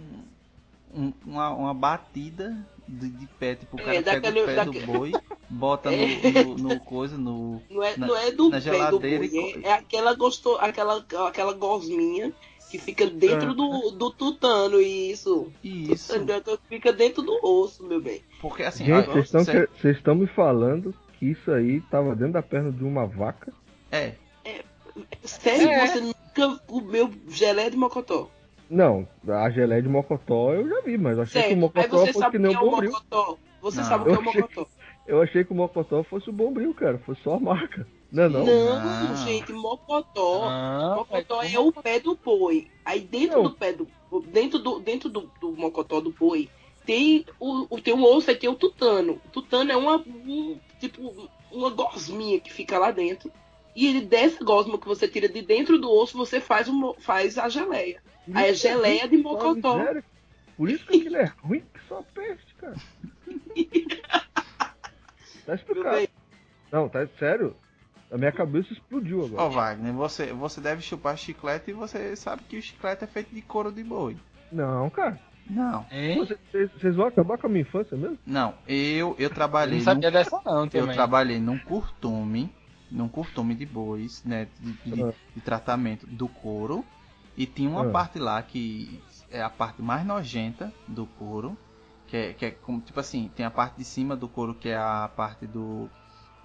um- uma, uma batida de, de pé, tipo, o É, cara pega daquele- o pé daque- do boi, bota no, É. no, no coisa, no. Não é, Na- não é do na pé do geladeira boi, e é, é aquela, gosto, aquela, aquela gosminha que fica dentro do, do tutano, isso. Isso. Tutano que Fica dentro do osso, meu bem. Porque assim, Gente, vocês estão vocês estão me falando que isso aí tava dentro da perna de uma vaca? É, Sério, É. você nunca comeu geleia de mocotó? Não, a geleia de mocotó eu já vi, mas eu achei que o mocotó você fosse sabe que o nem o é o bombril. mocotó? Você Não. sabe o que é o Eu achei- mocotó? Eu achei que o mocotó fosse o bombril, cara, fosse só a marca. Não, é não. Não, Não. gente, mocotó. Ah, Mocotó mas é o pé do boi. Aí dentro Não. do pé do. Dentro do, dentro do, do mocotó do boi tem o, o- tem um osso e tem o tutano. O tutano é uma. um- tipo, uma gosminha que fica lá dentro. E ele, dessa gosma que você tira de dentro do osso, você faz, mo- faz a geleia. Aí é geleia de mocotó. Miséria. Por isso que aquilo é ruim que só peste, cara. Tá explicado. Não, tá sério. A minha cabeça explodiu Ó, agora. Wagner, você, você deve chupar chiclete e você sabe que o chiclete é feito de couro de boi. Não, cara. Não? Vocês, vocês- vão acabar com a minha infância mesmo? não. Eu, eu Eu trabalhei não sabia num, dessa não eu também. trabalhei num curtume, num curtume de bois, né, de, de- Ah. de tratamento do couro. E tinha uma Ah. parte lá que é a parte mais nojenta do couro, que é, que é como, tipo assim, tem a parte de cima do couro que é a parte do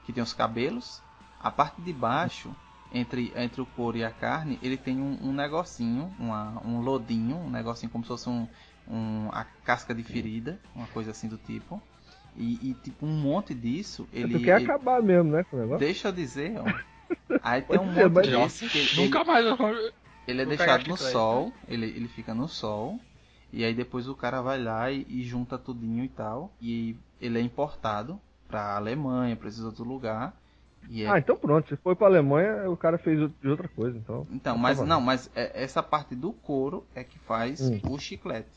que tem os cabelos, a parte de baixo entre, entre o couro e a carne, ele tem um, um negocinho, uma, um lodinho, um negocinho como se fosse um, um a casca de ferida, uma coisa assim do tipo. E, e, tipo um monte disso, É ele, tu quer ele- acabar mesmo, né, com o negócio? deixa eu dizer, ó. Aí tem um ser, monte desse que ele- Nunca mais eu... ele é deixado no sol, ele, ele fica no sol, e aí depois o cara vai lá e, e junta tudinho e tal, e ele é importado pra Alemanha, pra esses outros lugares. É- Ah, então pronto. Se foi pra Alemanha, o cara fez de outra coisa, então. então, tá mas não, mas é- essa parte do couro é que faz Hum. o chiclete.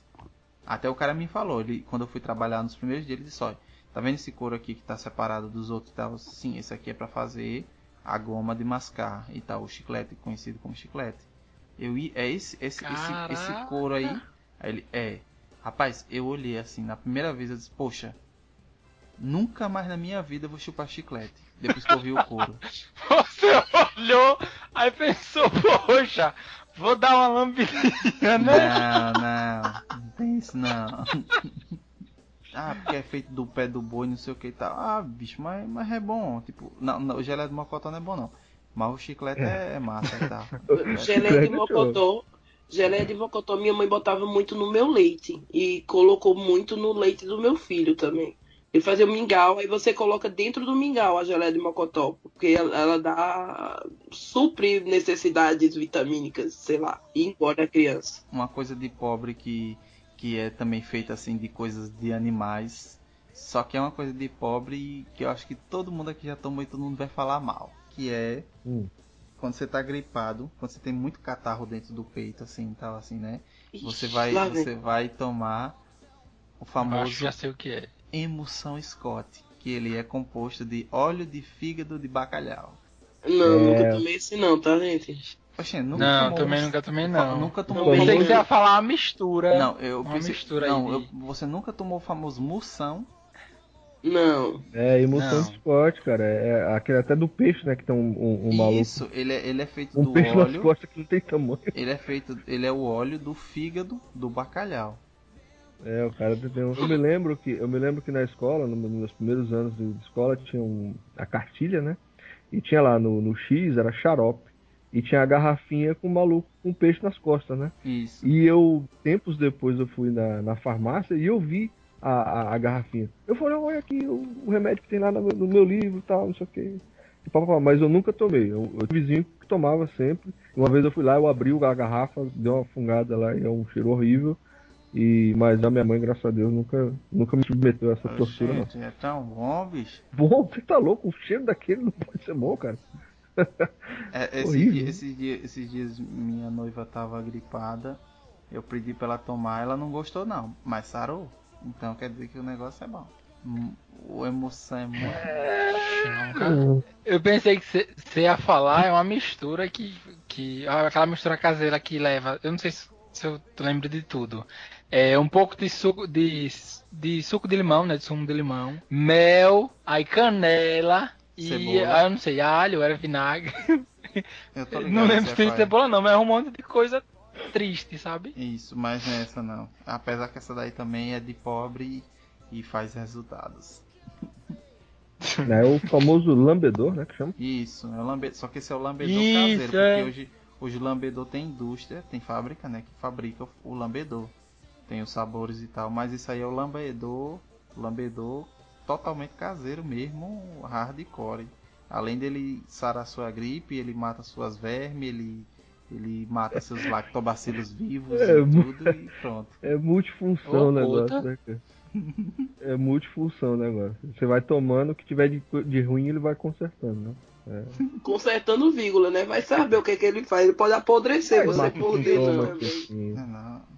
Até o cara me falou, ele, quando eu fui trabalhar nos primeiros dias, ele disse, olha, tá vendo esse couro aqui que tá separado dos outros e tal? Sim, esse aqui é pra fazer a goma de mascar e tal, o chiclete, conhecido como chiclete. Eu é esse, esse, esse, esse couro aí? Aí ele, é. Rapaz, eu olhei assim, na primeira vez eu disse, poxa, nunca mais na minha vida eu vou chupar chiclete. Depois que eu vi o couro. Você olhou, aí pensou, poxa, vou dar uma lambidinha, né? Não, não, não tem isso não. Ah, porque é feito do pé do boi, não sei o que e tal. Ah, bicho, mas, mas é bom. Tipo, não, não, o gelé de mocotó não é bom não. Mas o chiclete é, é massa e tal. Geleia de Chiclete, mocotó. Geleia de mocotó, minha mãe botava muito no meu leite. E colocou muito no leite do meu filho também. Ele fazia o mingau, aí você coloca dentro do mingau a geleia de mocotó. Porque ela, ela dá. supre necessidades vitamínicas, sei lá. E engorda a criança. Uma coisa de pobre que, que é também feita assim de coisas de animais. Só que é uma coisa de pobre e que eu acho que todo mundo aqui já tomou e todo mundo vai falar mal. Que é Hum. quando você tá gripado, quando você tem muito catarro dentro do peito, assim, tal, assim, né? Você Ixi, vai, lá vem. você vai tomar o Eu acho famoso que já sei o que é. emulsão Scott, que ele é composto de óleo de fígado de bacalhau. Não, É. nunca tomei esse não, tá, gente? Oxe, nunca Não, tomou também um- nunca tomei não. Nunca tomou Pensei que você ia falar uma mistura. Não, eu Uma pensei, mistura aí não, de- eu- você nunca tomou o famoso moção? Não. É emulsão Não. de esporte, cara. É aquele até do peixe, né? Que tem um, um, um maluco. Isso, ele é, ele é feito Um do peixe nas óleo. costas que não tem tamanho. Ele é feito, ele é o óleo do fígado do bacalhau. É, o cara tem um... Eu me lembro que eu me lembro que na escola, no- nos meus primeiros anos de de escola, tinha um, a cartilha, né? E tinha lá no, no X, era xarope. E tinha a garrafinha com o maluco com peixe nas costas, né? Isso. E eu, tempos depois, eu fui na, na farmácia e eu vi a, a, a garrafinha. Eu falei, olha aqui o, o remédio que tem lá no, meu- no meu livro e tal, não sei o que. e pá, pá, pá, mas eu nunca tomei. Eu, eu vizinho que tomava sempre. Uma vez eu fui lá, eu abri a garrafa, deu uma fungada lá e é um cheiro horrível. E, mas a minha mãe, graças a Deus, nunca, nunca me submeteu a essa tortura, não. Gente, é tão bom, bicho. Bom, você tá louco? O cheiro daquele não pode ser bom, cara. É, esse Horrível. dia- esses, dias, esses dias minha noiva tava gripada. Eu pedi pra ela tomar, ela não gostou não, mas sarou. Então quer dizer que o negócio é bom. Hum, O emoção é muito. Eu pensei que você ia falar é uma mistura que, que. ah, Aquela mistura caseira que leva. Eu não sei se, se eu lembro de tudo. É um pouco de suco de, de suco de limão, né? De sumo de limão. Mel, aí canela e. Cebola. Ah, eu não sei, alho, era vinagre. Eu tô ligado não lembro que se tem cebola não, mas é um monte de coisa triste, sabe? Isso, mas não é essa não. Apesar que essa daí também é de pobre e faz resultados. É o famoso lambedor, né? Que chama. Isso, é o lambe... só que esse é o lambedor Isso, caseiro, é. porque hoje, hoje o lambedor tem indústria, tem fábrica, né, que fabrica o- o lambedor. Tem os sabores e tal, mas isso aí é o lambedor, lambedor totalmente caseiro mesmo, hardcore. Além dele sarar sua gripe, ele mata suas vermes, ele ele mata seus lactobacilos vivos É, e tudo e pronto. É multifunção o negócio, puta. né, cara? É multifunção o negócio. Você vai tomando, o que tiver de, de ruim ele vai consertando, né? Consertando vírgula, né? Vai saber o que, que ele faz. Ele pode apodrecer você por dentro também. aqui.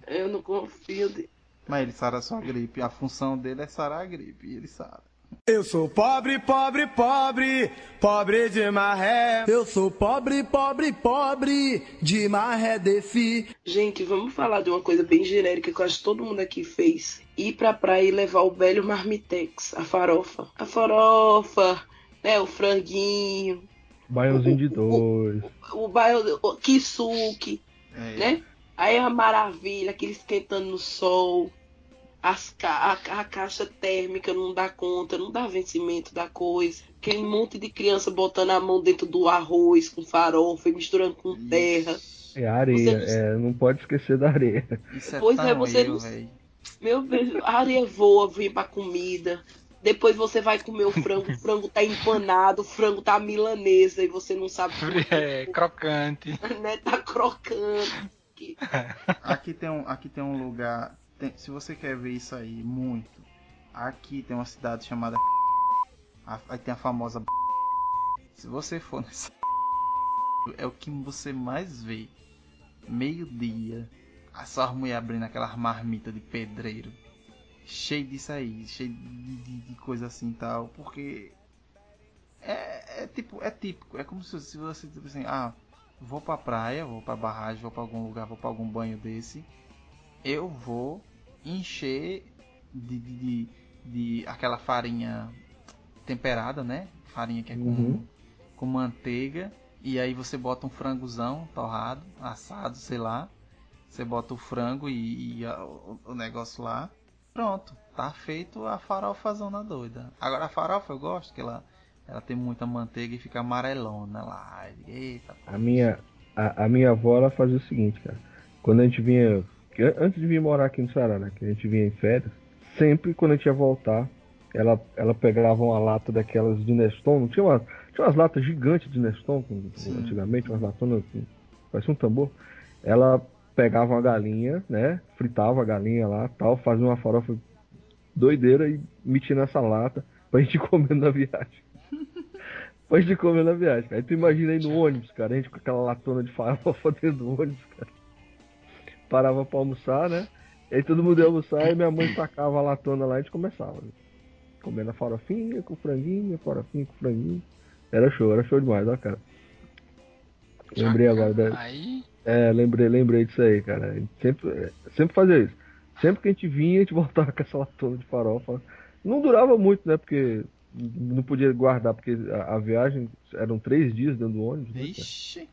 É. Eu não confio. De... Mas ele sara sua gripe, a função dele é sarar a gripe, e ele sara. Eu sou pobre, pobre, pobre, pobre de maré. Eu sou pobre, pobre, pobre de maré defi. Gente, vamos falar de uma coisa bem genérica que eu acho que todo mundo aqui fez. Ir pra praia e levar o velho marmitex, a farofa. A farofa, né? O franguinho, Baiãozinho de dois. o bairro, o kisuke, É, né? Aí a maravilha, aquele esquentando no sol. As ca a, a caixa térmica não dá conta, não dá vencimento da coisa. Aquele monte de criança botando a mão dentro do arroz com farofa e misturando com terra. É areia, Você- é, não pode esquecer da areia. Isso é Pois é, você eu, não- velho. Meu Deus, a areia voa, vem pra comida. Depois você vai comer o frango, o frango tá empanado, o frango tá milanesa e você não sabe quê, É, crocante. né? Tá crocando. Aqui tem um, aqui tem um lugar. tem- se você quer ver isso aí muito, aqui tem uma cidade chamada. Aí tem a famosa. Se você for nessa. É o que você mais vê. Meio-dia. A sua mulher abrindo aquela marmita de pedreiro. Cheio disso aí, cheio de, de- de coisa assim e tal. Porque. É, é tipo, é típico. É como se, se você tipo assim, ah, vou pra praia, vou pra barragem, vou pra algum lugar, vou pra algum banho desse, eu vou encher de, de, de, de aquela farinha temperada, né? Farinha que é com, Uhum. com manteiga. E aí você bota um frangozão torrado, assado, sei lá. Você bota o frango e, e a- o, o negócio lá. Pronto, tá feito a farofazona doida. Agora a farofa eu gosto que ela, ela tem muita manteiga e fica amarelona lá. Eita, A minha, a, a minha avó ela fazia o seguinte, cara. Quando a gente vinha. Antes de vir morar aqui no Ceará, né? Que a gente vinha em férias, sempre quando a gente ia voltar, ela, ela pegava uma lata daquelas de Neston. Não tinha, uma, tinha umas latas gigantes de Neston Sim. antigamente, umas latonas assim, parece um tambor. Ela pegava uma galinha, né? Fritava a galinha lá tal, fazia uma farofa doideira e metia nessa lata pra gente comer na viagem. Pra gente comer na viagem. Aí tu imagina aí no ônibus, cara, a gente com aquela latona de farofa dentro do ônibus, cara. Parava pra almoçar, né? E aí todo mundo ia almoçar e minha mãe tacava a latona lá e a gente começava. Né? Comendo a farofinha com franguinho, a farofinha com franguinho. Era show, era show demais, ó, cara. Lembrei agora da, Aí, é, lembrei, lembrei disso aí, cara. Sempre, sempre fazia isso. Sempre que a gente vinha, a gente voltava com essa latona de farofa. Não durava muito, né? Porque não podia guardar, porque a, a viagem eram três dias dentro do ônibus. Né, cara? Vixe.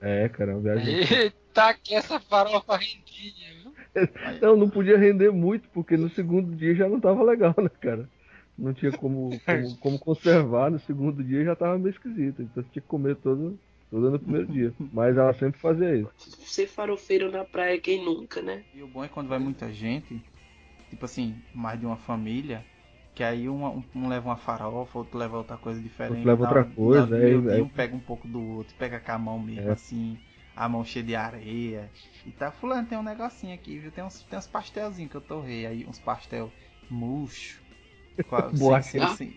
É, cara, uma viagem. eita, que essa farofa rendia, viu? Não, não podia render muito, porque no segundo dia já não tava legal, né, cara? Não tinha como, como, como conservar, no segundo dia já tava meio esquisito. Então você tinha que comer todo, todo no primeiro dia. Mas ela sempre fazia isso. Ser farofeiro na praia, quem nunca, né? E o bom é quando vai muita gente, tipo assim, mais de uma família, Que aí um, um, um leva uma farofa, outro leva outra coisa diferente. Outro leva outra um- coisa, dá- é, é. Um pega um pouco do outro, pega com a mão mesmo, É. assim, a mão cheia de areia. E tá, fulano, tem um negocinho aqui, viu? Tem uns, tem uns pastelzinhos que eu torrei aí, uns pastel murcho. Qual- Boa. sem- sem- sem-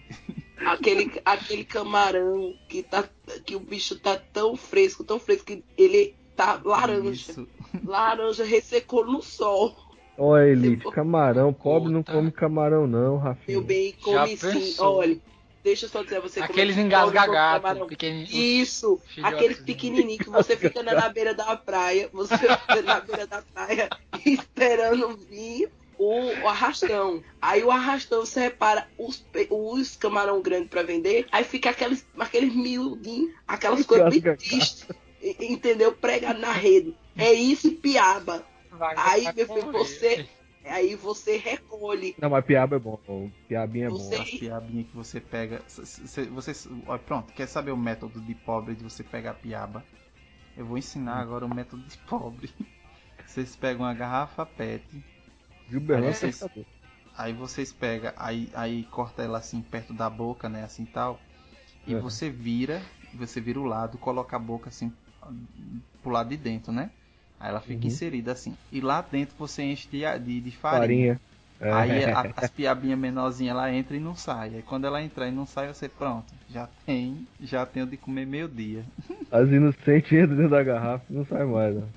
Aquele, aquele camarão que, tá, que o bicho tá tão fresco, tão fresco que ele tá laranja. Isso. Laranja ressecou no sol. Ó, Elite, camarão. Pobre não Puta. come camarão, não, Rafinha. Meu bem, Já come sim. pensou? Olha, deixa eu só dizer a você é Aqueles camarão. pequenininhos. Isso, aqueles pequenininhos que você fica na, na beira da praia, você fica na beira da praia esperando vir o, o arrastão. Aí o arrastão você repara os, os camarão grandes pra vender, aí fica aqueles, aqueles miudinhos, aquelas coisas bem tristes, entendeu? Pregado na rede. É isso, piaba. Vai- Aí, vai meu filho, você- Aí você recolhe. Não, mas piaba é bom. Piabinha é bom. Você- As piabinhas que você pega. Você, ó, pronto, quer saber o método de pobre de você pegar a piaba? Eu vou ensinar agora o método de pobre. Vocês pegam uma garrafa PET, Gilberto, Aí você vocês- aí vocês pegam, aí, aí corta ela assim perto da boca, né? Assim tal. E Uhum. você vira, você vira o lado, coloca a boca assim pro lado de dentro, né? Aí ela fica Uhum. inserida assim. E lá dentro você enche de, de, de farinha. Farinha. É. Aí a- as piabinhas menorzinhas ela entra e não sai. Aí quando ela entrar e não sai, você pronto. Já tem, já tem o de comer meio dia. As inocentes entram dentro da garrafa e não sai mais, né?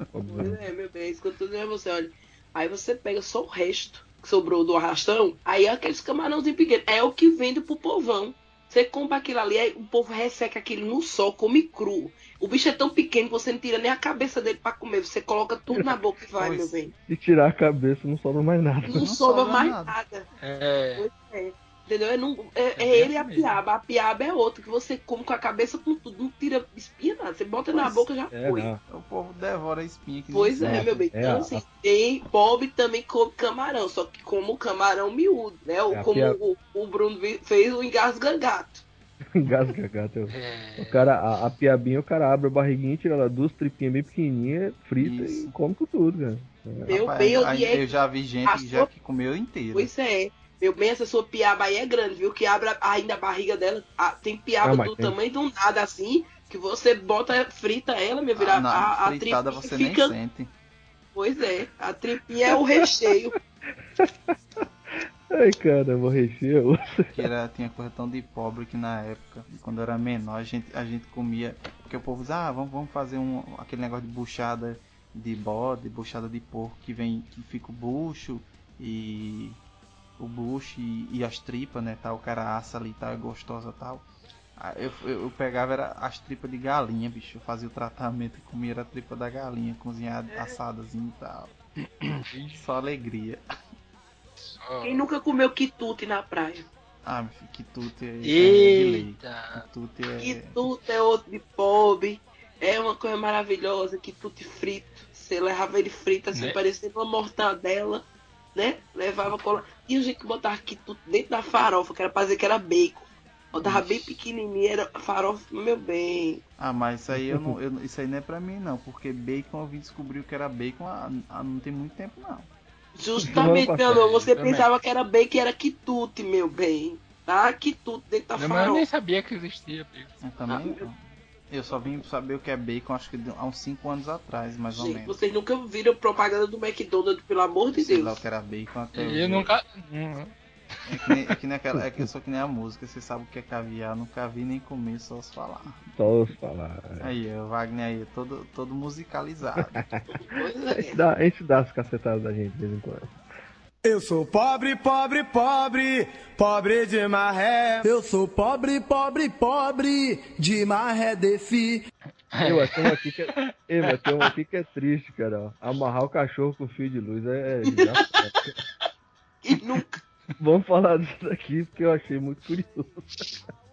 É, meu bem, é isso que eu tô dizendo você, olha. Aí você pega só o resto que sobrou do arrastão, aí é aqueles camarãozinhos pequenos. É o que vende pro povão. Você compra aquilo ali, aí o povo resseca aquilo no sol, come cru. O bicho é tão pequeno que você não tira nem a cabeça dele pra comer. Você coloca tudo na boca e vai, Pois. meu bem. Se tirar a cabeça, não sobra mais nada. Não, Não sobra sobra mais nada. nada. É, Pois é. Entendeu? É, não- é- é bem ele e a assim piaba. A piaba é outro, que você come com a cabeça com tudo. Não tira espinha nada. Você bota na Pois boca já É, foi. não. O povo devora a espinha que Pois é, Exato. meu bem. É, Então, a- assim, tem pobre também come camarão, só que como o camarão miúdo, né? Ou É, como pia- o, o Bruno fez o engasgangato. Engasga gato. é. O cara, a, a piabinha, o cara abre a barriguinha, tira lá duas tripinhas bem pequenininhas, frita Isso. e come com tudo, cara. Meu Rapaz, bem, eu, aí é- eu já vi gente a já sua- que comeu inteiro. Pois é. Meu bem, essa sua piaba aí é grande, viu? Que abre a- ainda a barriga dela. Ah, tem piaba Ah, do tem. tamanho de um nada assim, que você bota, frita ela, meu filho. Ah, a- não, a, a fritada tripinha você fica. nem sente. Pois é, a tripinha é o recheio. Ai, caramba, recheio. Que era, tinha coisa tão de pobre que na época, quando eu era menor, a gente, a gente comia. Porque o povo diz, ah, vamos, vamos fazer um, aquele negócio de buchada de bode, buchada de porco, que vem, que fica o bucho e o bucho e, e as tripas, né? Tal, o cara assa ali, tal, é gostosa tal. Aí Eu, eu, eu pegava era as tripas de galinha, bicho. Eu fazia o tratamento e comia era a tripa da galinha, cozinhada, assadazinha e tal. Só alegria. Quem nunca comeu quitute na praia? Ah, meu filho, quitute é, é. Eita. Quitute é. Quitute é outro de pobre. É uma coisa maravilhosa, quitute frito. Você levava ele frito assim, Né? parecendo uma mortadela, né? Levava cola. E a gente que botava quitute dentro da farofa, que era pra dizer que era bacon. Botava bem pequenininho, era farofa, meu bem. Ah, mas isso aí eu não, eu- isso aí não é pra mim não, porque bacon eu vim descobrir o que era bacon há, há não tem muito tempo não. Justamente, meu amor, você também. pensava que era bacon e era quitute, meu bem. Tá? Quitute dentro da Não, mas eu nem farofa. sabia que existia. Pedro. Eu também Ah, não. Eu só vim saber o que é bacon acho que há uns 5 anos atrás, mais ou Gente, menos. vocês nunca viram propaganda do McDonald's, pelo amor de Sei lá o Deus. que era bacon até E hoje. eu nunca. Hum, É que, nem, é que nem aquela, é que eu sou que nem a música, você sabe o que é caviar, nunca vi nem comer, só os falar. Só os falar. Aí, o Wagner aí, todo, todo musicalizado. Pois A é. gente dá, a gente dá as cacetadas da gente de vez em quando. Eu sou pobre, pobre, pobre, pobre de maré. Eu sou pobre, pobre, pobre de maré defi. Mas tem uma aqui que é, mas tem uma aqui que é triste, cara. Amarrar o cachorro com fio de luz é. é. E nunca. Vamos falar disso daqui porque eu achei muito curioso.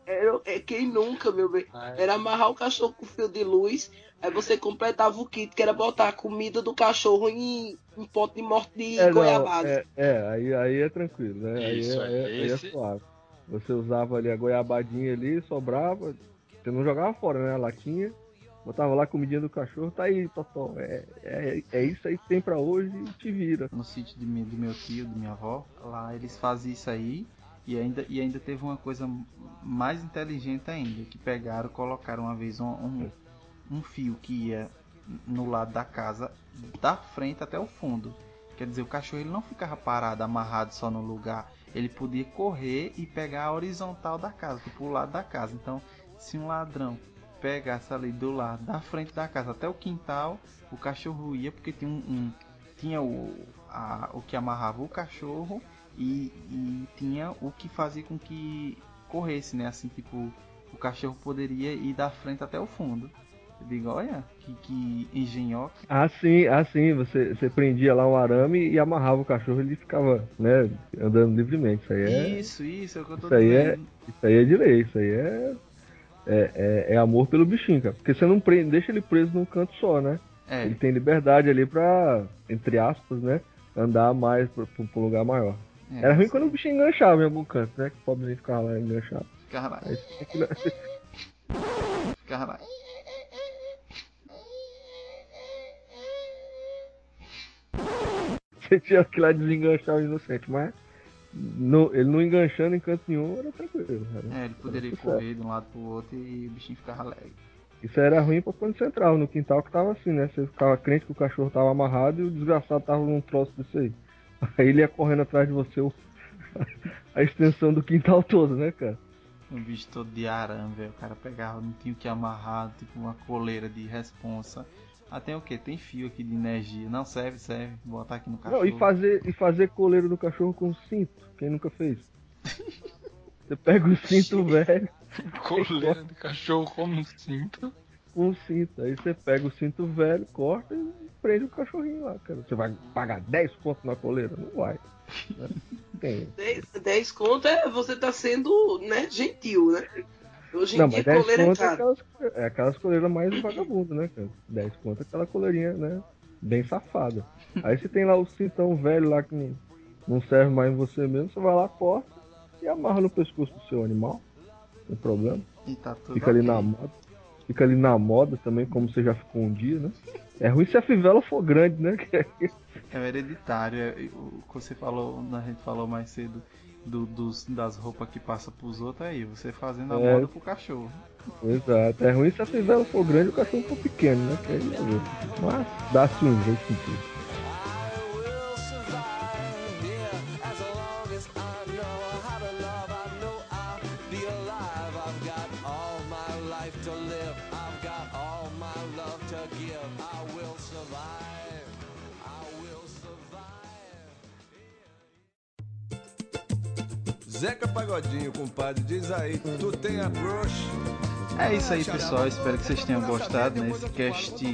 Era, é quem nunca, meu bem. Era amarrar o cachorro com fio de luz. Aí você completava o kit, que era botar a comida do cachorro em um pote de morte de É, não, goiabada. é, é, aí, aí é tranquilo, né? Aí, Isso, é, aí, é- aí é suave. Você usava ali a goiabadinha ali, sobrava. Você não jogava fora, né? A latinha. Botava lá a comidinha do cachorro, tá aí, Totó. É, é, é isso aí que tem pra hoje e te vira. no sítio de, do meu tio, de minha avó, lá eles fazem isso aí E ainda, e ainda teve uma coisa mais inteligente ainda, que pegaram, colocaram uma vez um, um, um fio que ia no lado da casa, da frente até o fundo. Quer dizer, o cachorro ele não ficava parado, amarrado só no lugar. Ele podia correr e pegar a horizontal da casa, tipo o lado da casa. Então, se um ladrão pegasse ali do lado da frente da casa até o quintal, o cachorro ia porque tinha um, um tinha o, a, o que amarrava o cachorro e, e, tinha o que fazia com que corresse, né? Assim, tipo, o cachorro poderia ir da frente até o fundo. Eu digo, olha, que, que engenhoca. Ah, sim, ah, sim. Você, você prendia lá um arame e amarrava o cachorro e ele ficava, né, andando livremente. Isso aí é. Isso, isso, é o que eu tô isso aí dizendo. É, isso aí é de lei, isso aí é. É, é, é amor pelo bichinho, cara. Porque você não prende, deixa ele preso num canto só, né? É, Ele tem liberdade ali pra, entre aspas, né? Andar mais pra, pra um lugar maior. É, Era ruim quando o bichinho enganchava em algum canto, né? Que o pobrezinho ficava lá enganchado. Ficava lá, Aí ficava lá. Você tinha que lá desenganchar o inocente, mas no- ele não enganchando em canto nenhum era tranquilo. Era, É, ele poderia correr de um lado pro outro e o bichinho ficava alegre. Isso era ruim pra quando você entrava no quintal que tava assim, né? Você ficava crente que o cachorro tava amarrado e o desgraçado tava num troço desse aí. Aí ele ia correndo atrás de você o- a extensão do quintal todo, né, cara? Um bicho todo de arame, velho. O cara pegava, não tinha o que amarrar, tipo uma coleira de responsa. Ah, tem o que? Tem fio aqui de energia. Não serve, serve. Vou botar aqui no cachorro. Não, e fazer, e fazer coleiro do cachorro com cinto. Quem nunca fez? Você pega o cinto velho Coleira de cachorro como um cinto. Com o cinto. Aí você pega o cinto velho, corta e prende o cachorrinho lá, cara. Você vai pagar 10 pontos na coleira? Não vai. né? Tem. 10, 10 conto é você tá sendo, né, gentil, né? Hoje em Não, dia mas 10 coleira é conto é aquelas, é aquelas coleiras mais vagabundas, né, cara? 10 conto é aquela coleirinha, né? Bem safada. Aí você tem lá o cintão velho lá que não, não serve mais em você mesmo, você vai lá, corta e amarra no pescoço do seu animal. Não tem problema. E tá tudo Fica ali na moda. Fica ali na moda também, como você já ficou um dia, né? É ruim se a fivela for grande, né? É o hereditário. É, o que você falou, a gente falou mais cedo do- dos, das roupas que passa pros outros aí. Você fazendo a É. moda pro cachorro. Exato. É ruim se a fivela for grande e o cachorro for pequeno, né? Que aí. Mas dá-se um jeito em tudo. Zeca Pagodinho, compadre, diz aí, tu tem a brush? É isso aí, pessoal. Espero que vocês tenham gostado. Né? Cast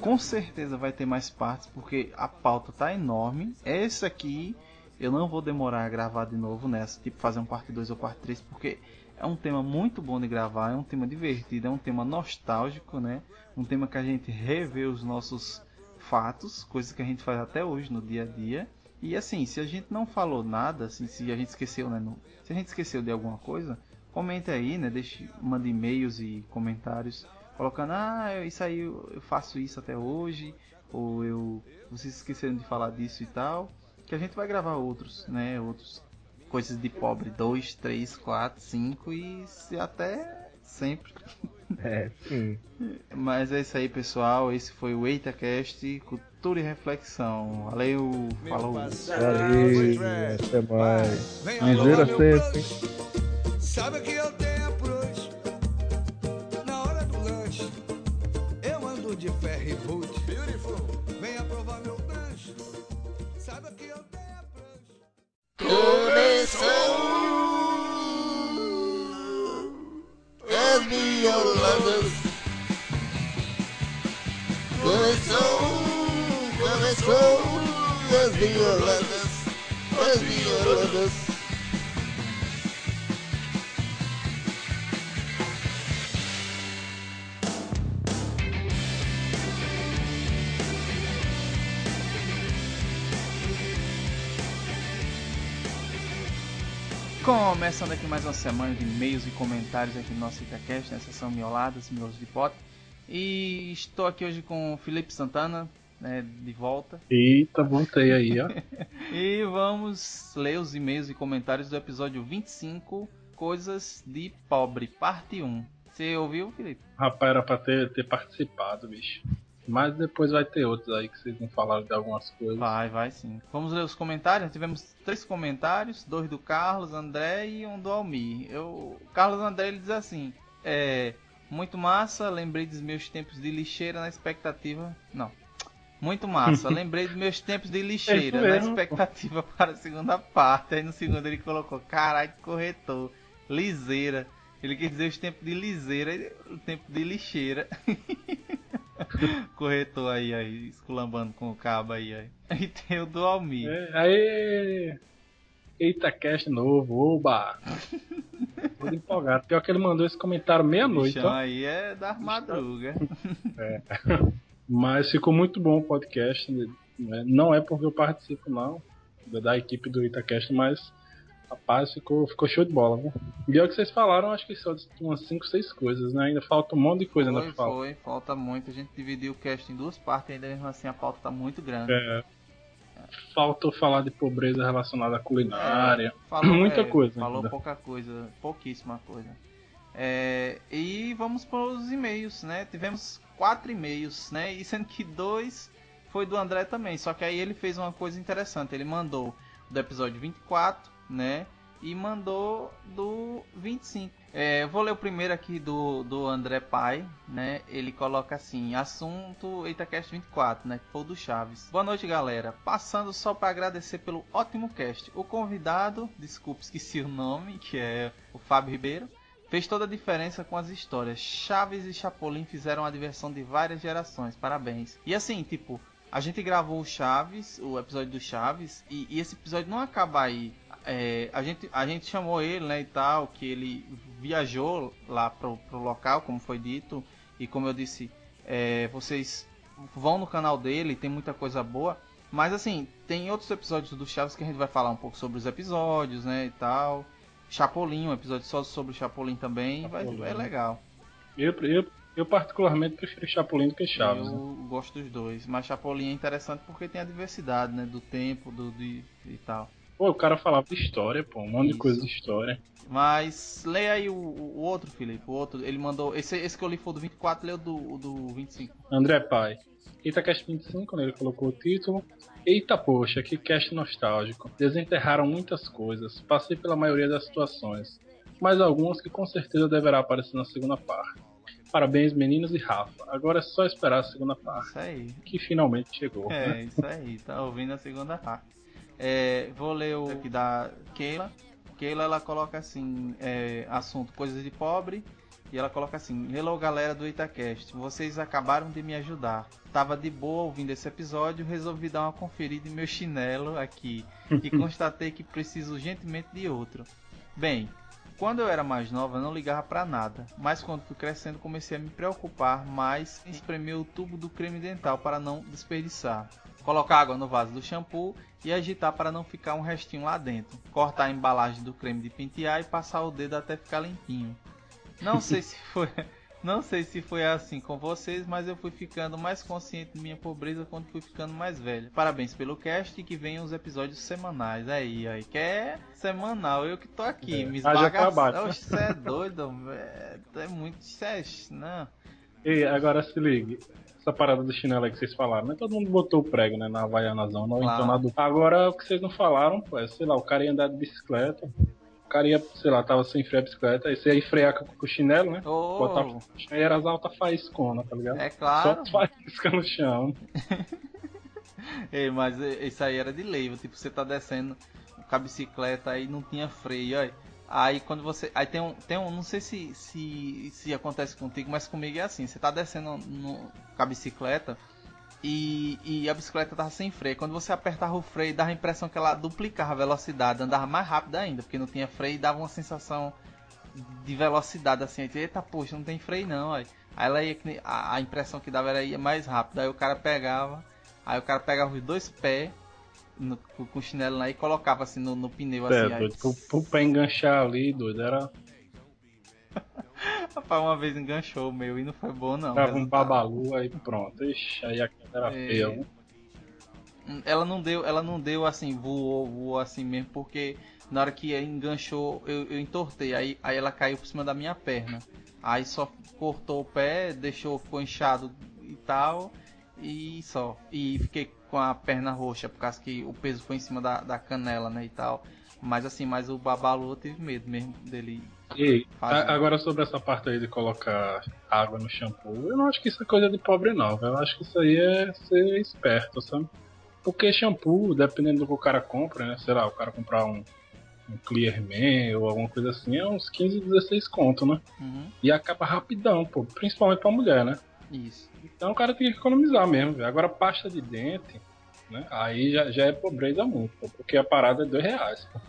com certeza vai ter mais partes, porque a pauta tá enorme. Esse aqui eu não vou demorar a gravar de novo nessa, tipo fazer um parte 2 ou parte 3, porque é um tema muito bom de gravar, é um tema divertido, é um tema nostálgico, né? Um tema que a gente revê os nossos fatos, coisas que a gente faz até hoje no dia a dia. E assim, se a gente não falou nada, assim, se a gente esqueceu, né? se a gente esqueceu de alguma coisa, comenta aí, né? Deixe, manda e-mails e comentários colocando, ah, isso aí eu, faço isso até hoje, ou eu vocês esqueceram de falar disso e tal, que a gente vai gravar outros, né? Outros coisas de pobre, 2, 3, 4, 5 e até sempre. É, sim. Mas é isso aí, pessoal. Esse foi o EitaCast, cultura e reflexão. Valeu, falou. Valeu, até mais. Vem meu sempre. brush. Sabe o que eu tenho a brush? Na hora do lanche, eu ando de ferry boot. Beautiful. Venha provar meu lanche. Sabe o que eu tenho a brush? As violadas Começou, começou As violadas As violadas Começando aqui mais uma semana de e-mails e comentários aqui no nosso ItaCast, na sessão Mioladas, Miolos de Pote. E estou aqui hoje com o Felipe Santana. né, de volta. Eita, voltei aí, ó. E vamos ler os e-mails e comentários do episódio 25, Coisas de Pobre, parte 1. Você ouviu, Felipe? Rapaz, era pra ter, ter participado, bicho. Mas depois vai ter outros aí que vocês não falaram de algumas coisas. Vai, vai sim. Vamos ler os comentários. Tivemos três comentários, dois do Carlos André e um do Almir. Eu, o Carlos André ele diz assim: é muito massa, lembrei dos meus tempos de lixeira na expectativa. Não. Muito massa, lembrei dos meus tempos de lixeira É na isso mesmo, expectativa para a segunda parte. Aí no segundo ele colocou: caralho, corretor, liseira. Ele quis dizer os tempos de liseira o tempo de lixeira. Corretor aí, aí, esculambando com o cabo aí, aí. E tem o do Almir. É, aí. Eita, cast novo, oba! Todo empolgado. Pior que ele mandou esse comentário meia-noite, ó. aí é da madruga. Mas ficou muito bom o podcast. né? Não é porque eu participo, não, da- da equipe do Itacast, mas rapaz, ficou, ficou show de bola, viu? E é o que vocês falaram, acho que só umas 5, 6 coisas, né? Ainda falta um monte de coisa ainda Foi, pra falar. foi, falta muito. A gente dividiu o cast em duas partes, ainda mesmo assim a pauta tá muito grande. É, faltou falar de pobreza relacionada à culinária. Falou, Muita é, coisa Falou ainda. pouca coisa, pouquíssima coisa. É, e vamos para os e-mails, né? Tivemos quatro e-mails, né? E sendo que dois foi do André também. Só que aí ele fez uma coisa interessante. Ele mandou do episódio 24, né? E mandou do 25. É, eu vou ler o primeiro aqui do, do André Pai, né? Ele coloca assim: assunto EitaCast 24, né? Que foi o do Chaves. Boa noite, galera. Passando só para agradecer pelo ótimo cast. O convidado, desculpe, esqueci o nome, que é o Fábio Ribeiro. Fez toda a diferença com as histórias. Chaves e Chapolin fizeram a diversão de várias gerações. Parabéns. E assim, tipo, a gente gravou o Chaves, o episódio do Chaves, e, e esse episódio não acaba aí. É, a, gente, a gente chamou ele, né, e tal, que ele viajou lá pro, pro local, como foi dito, e como eu disse, é, vocês vão no canal dele, tem muita coisa boa. Mas assim, tem outros episódios do Chaves que a gente vai falar um pouco sobre os episódios, né, e tal. Chapolin, um episódio só sobre o Chapolin também, vai, Chapolin. é legal. Eu, eu, eu particularmente prefiro Chapolin do que Chaves. Eu né? gosto dos dois, mas Chapolin é interessante porque tem a diversidade, né, do tempo, do de, e tal. Pô, o cara falava de história, pô, um monte de Isso. coisa de história. Mas leia aí o, o outro, Felipe, o outro, ele mandou, esse, esse que eu li foi do 24, leu do, o do 25. André Pai. Itacast 25, né, ele colocou o título. Eita poxa, que cast nostálgico. Desenterraram muitas coisas, passei pela maioria das situações, mas algumas que com certeza deverá aparecer na segunda parte. Parabéns, meninos e Rafa. Agora é só esperar a segunda parte, Isso aí. que finalmente chegou. É, né? isso aí, tá ouvindo a segunda parte. É, vou ler o aqui da Keila. Keila ela coloca assim: é, assunto coisas de pobre. E ela coloca assim: Hello galera do Itacast, vocês acabaram de me ajudar. Tava de boa ouvindo esse episódio, resolvi dar uma conferida em meu chinelo aqui e constatei que preciso urgentemente de outro. Bem, quando eu era mais nova, não ligava pra nada, mas quando fui crescendo, comecei a me preocupar mais em espremer o tubo do creme dental para não desperdiçar. Colocar água no vaso do shampoo e agitar para não ficar um restinho lá dentro. Cortar a embalagem do creme de pentear e passar o dedo até ficar limpinho. Não sei se foi, não sei se foi assim com vocês, mas eu fui ficando mais consciente de minha pobreza quando fui ficando mais velho. Parabéns pelo cast e que venham os episódios semanais. Aí, aí, que é semanal, eu que tô aqui, É, me esbagaçando. Você é doido, velho. É muito. cê é- Não. E agora se ligue. Essa parada do chinelo aí que vocês falaram, né? Todo mundo botou o prego, né? Na Havaiana Zona, ou Claro. então na do... Agora, o que vocês não falaram, pô, é, sei lá, o cara ia andar de bicicleta, o cara ia, sei lá, tava sem freio a bicicleta, aí você ia frear com, com o chinelo, né? Ô, Botar, aí era as altas faíscona, tá ligado? é claro. Só faísca no chão. Ei, mas isso aí era de lei, tipo, você tá descendo com a bicicleta aí não tinha freio, aí. Aí quando você. Aí tem um. Tem um não sei se, se, se acontece contigo, mas comigo é assim, você tá descendo no, com a bicicleta e, e a bicicleta tava sem freio. Quando você apertava o freio, dava a impressão que ela duplicava a velocidade, andava mais rápido ainda, porque não tinha freio e dava uma sensação de velocidade assim. aí, Eita, poxa, não tem freio não, aí. Aí ela ia, a, a impressão que dava era ia mais rápido. Aí o cara pegava, aí o cara pegava os dois pés no- com chinelo lá e colocava assim no, no pneu É, assim. aí- doido, pro, pro pé enganchar ali, doido, era. Rapaz, uma vez enganchou o meu e não foi bom, não. Tava um babalu, aí pronto. Ixi, aí a queda era É. feia. viu? Ela não deu, ela não deu assim, voou, voou assim mesmo, porque na hora que enganchou, eu, eu entortei, aí, aí ela caiu por cima da minha perna. Aí só cortou o pé, deixou, ficou inchado e tal, e só. E fiquei com a perna roxa, por causa que o peso foi em cima da, da canela, né, e tal. Mas assim, mas o Babalu eu tive medo mesmo dele E fazer. agora sobre essa parte aí de colocar água no shampoo, eu não acho que isso é coisa de pobre não, eu acho que isso aí é ser esperto, sabe? Porque shampoo, dependendo do que o cara compra, né? Sei lá, o cara comprar um, um Clear Man ou alguma coisa assim, é uns 15, 16 conto, né? Uhum, E acaba rapidão, pô, principalmente pra mulher, né? Isso. Então o cara tem que economizar mesmo, velho. Agora pasta de dente, né? Aí já, já é pobreza muito, pô, porque a parada é dois reais, pô.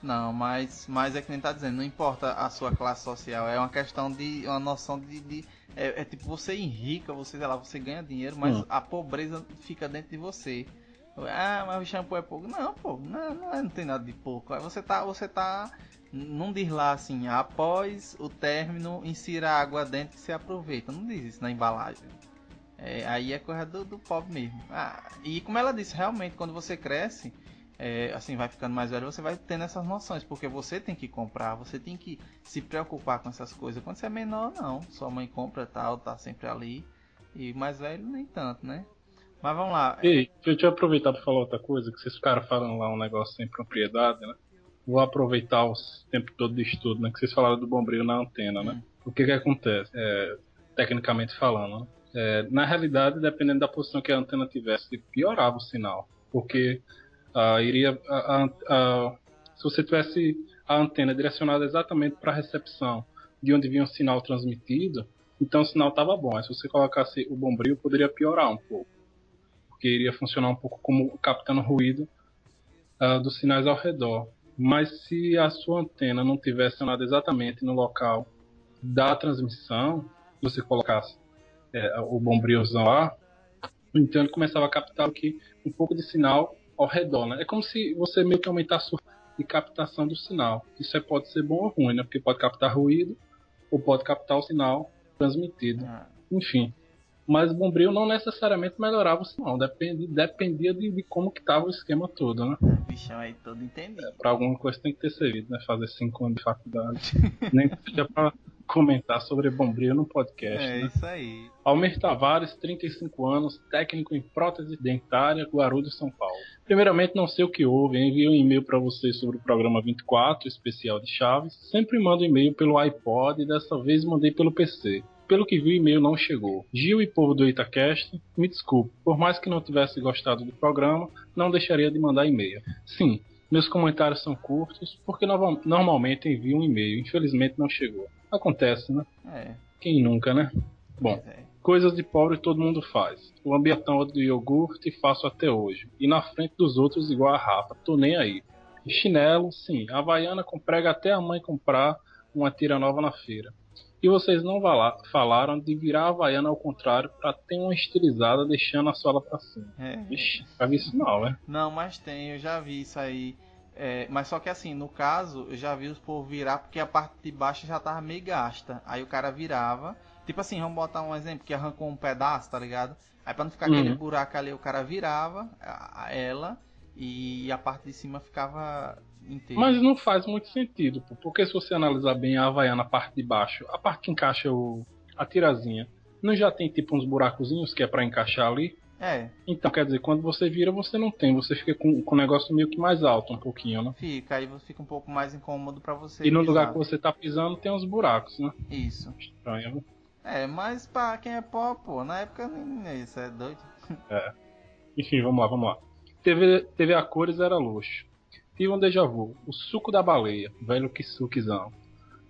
Não, mas, mas é que nem tá dizendo, não importa a sua classe social, é uma questão de. uma noção de. de- é, é tipo, você enrica, você, sei lá, você ganha dinheiro, mas Hum. a pobreza fica dentro de você. Ah, mas o shampoo é pouco. Não, pô, não, não, é- não tem nada de pouco. Você tá. Você tá. Não diz lá assim, após o término, insira água dentro que você aproveita. Não diz isso na embalagem. É, aí é coisa do, do pobre mesmo. Ah, e como ela disse, realmente, quando você cresce, é, assim, vai ficando mais velho, você vai tendo essas noções, porque você tem que comprar, você tem que se preocupar com essas coisas. Quando você é menor, não. Sua mãe compra tal, tá sempre ali. E mais velho, nem tanto, né? Mas vamos lá. Ei, deixa eu aproveitar para falar outra coisa, que vocês ficaram falando lá um negócio sem propriedade, né? Vou aproveitar o tempo todo de estudo, né? Que vocês falaram do bombril na antena, né? O que que acontece? É, tecnicamente falando, né? É, na realidade, dependendo da posição que a antena tivesse, piorava o sinal. Porque ah, iria. a- a- a- se você tivesse a antena direcionada exatamente para a recepção de onde vinha o sinal transmitido, então o sinal estava bom. Aí se você colocasse o bombril, poderia piorar um pouco porque iria funcionar um pouco como captando ruído ah, dos sinais ao redor. Mas se a sua antena não tivesse nada exatamente no local da transmissão, você colocasse é, o bombrilzão lá, então ele começava a captar aqui um pouco de sinal ao redor, né? É como se você meio que aumentasse de captação do sinal. Isso aí pode ser bom ou ruim, né? Porque pode captar ruído ou pode captar o sinal transmitido. Ah, Enfim. Mas o bombril não necessariamente melhorava o sinal, dependia, dependia de, de como que tava o esquema todo, né? o bichão aí todo entendido. Pra alguma coisa tem que ter servido, né? Fazer cinco anos de faculdade. Nem que seja pra comentar sobre bombril no podcast, É né? isso aí. Almir Tavares, 35 anos, técnico em prótese dentária, Guarulhos, São Paulo. Primeiramente, não sei o que houve, enviei um e-mail para vocês sobre o programa 24, especial de Chaves. Sempre mando e-mail pelo iPod e dessa vez mandei pelo PC. Pelo que vi, o e-mail não chegou. Gil e povo do Itacast, me desculpe, por mais que não tivesse gostado do programa, não deixaria de mandar e-mail. Sim, meus comentários são curtos, porque normalmente envio um e-mail, infelizmente não chegou. Acontece, né? É, Quem nunca, né? Bom, é. Coisas de pobre todo mundo faz. O ambientão do iogurte faço até hoje. E na frente dos outros igual a Rafa. Tô nem aí. E chinelo, sim. A Havaiana comprega até a mãe comprar uma tira nova na feira. E vocês não falaram de virar a Havaiana ao contrário pra ter uma estilizada deixando a sola pra cima. É. Vixe, já vi isso não, né? Não, mas tem, eu já vi isso aí. É, mas só que assim, no caso, eu já vi os povos virar porque a parte de baixo já tava meio gasta. Aí o cara virava. Tipo assim, vamos botar um exemplo que arrancou um pedaço, tá ligado? Aí pra não ficar Uhum. aquele buraco ali, o cara virava a, a- ela e a parte de cima ficava Mas não faz muito sentido, pô, porque se você analisar bem a Havaiana, a parte de baixo, a parte que encaixa o, a tirazinha, não já tem tipo uns buracozinhos que é pra encaixar ali? É, Então, quer dizer, quando você vira, você não tem, você fica com, com o negócio meio que mais alto um pouquinho, né? fica, aí fica um pouco mais incômodo pra você. E no pisar. lugar que você tá pisando tem uns buracos, né? Isso. Estranho, né? É, mas pra quem é pó, pô, na época nem isso é doido. Enfim, vamos lá, vamos lá. TV, TV a cores era luxo. Tive um déjà vu, o suco da baleia, velho que suquezão.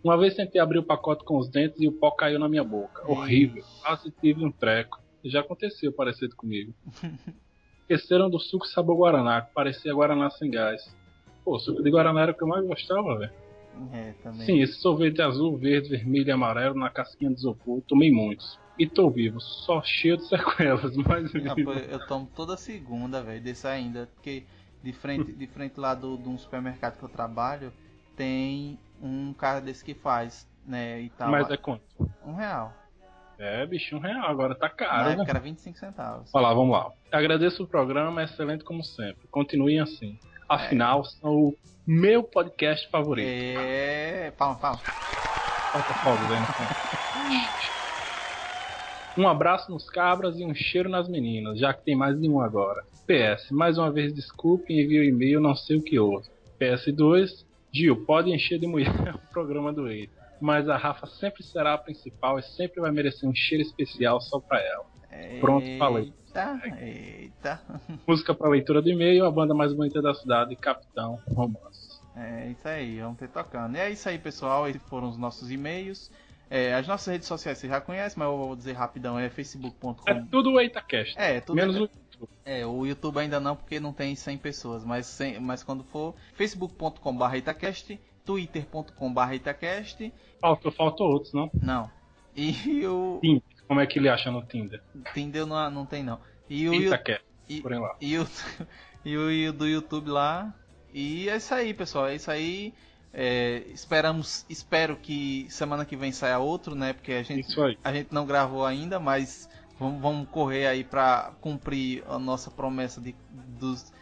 Uma vez tentei abrir o pacote com os dentes e o pó caiu na minha boca. Horrível, quase tive um treco. Já aconteceu parecido comigo. Esqueceram do suco sabor Guaraná, que parecia Guaraná sem gás. Pô, suco de Guaraná era o que eu mais gostava, velho. É, também. Sim, esse sorvete azul, verde, vermelho e amarelo na casquinha de isopor, tomei muitos. E tô vivo, só cheio de sequelas, mas Ah, pô, eu tomo toda segunda, velho, desse ainda, porque de frente, de frente lá do, de um supermercado que eu trabalho, tem um cara desse que faz. né, e tal. Mas é quanto? Um real. É, bicho, um real. Agora tá Na caro, né? época era 25 centavos. Olha lá, vamos lá. Agradeço o programa, é excelente como sempre. Continuem assim. Afinal, são o meu podcast favorito. É. Palma, palma. Falta no fundo. Um abraço nos cabras e um cheiro nas meninas, já que tem mais de um agora. PS, mais uma vez desculpe, envio e-mail, não sei o que houve. PS2, Gil, pode encher de mulher o programa do Eita. Mas a Rafa sempre será a principal e sempre vai merecer um cheiro especial só pra ela. Pronto, falei. Eita, eita. Música pra leitura do e-mail, a banda mais bonita da cidade, Capitão Romance. É isso aí, vamos ter tocando. E é isso aí, pessoal. Esses foram os nossos e-mails. É, as nossas redes sociais você já conhece, mas eu vou dizer rapidão: é facebook.com. É tudo o EitaCast. É, tudo Menos o É, o YouTube ainda não, porque não tem 100 pessoas, mas, sem- mas quando for, facebook.com.br Itacast, twitter.com.br Itacast, Faltou, faltou outros, não? não. E o Tinder. Como é que ele acha no Tinder? Tinder não, não tem não. E o, EitaCast, e, porém lá. e o, e o do YouTube lá. E é isso aí, pessoal. É isso aí. É, esperamos, espero que semana que vem saia outro, né? Porque a gente, a gente não gravou ainda, mas vamos, vamos correr aí pra cumprir a nossa promessa de, dos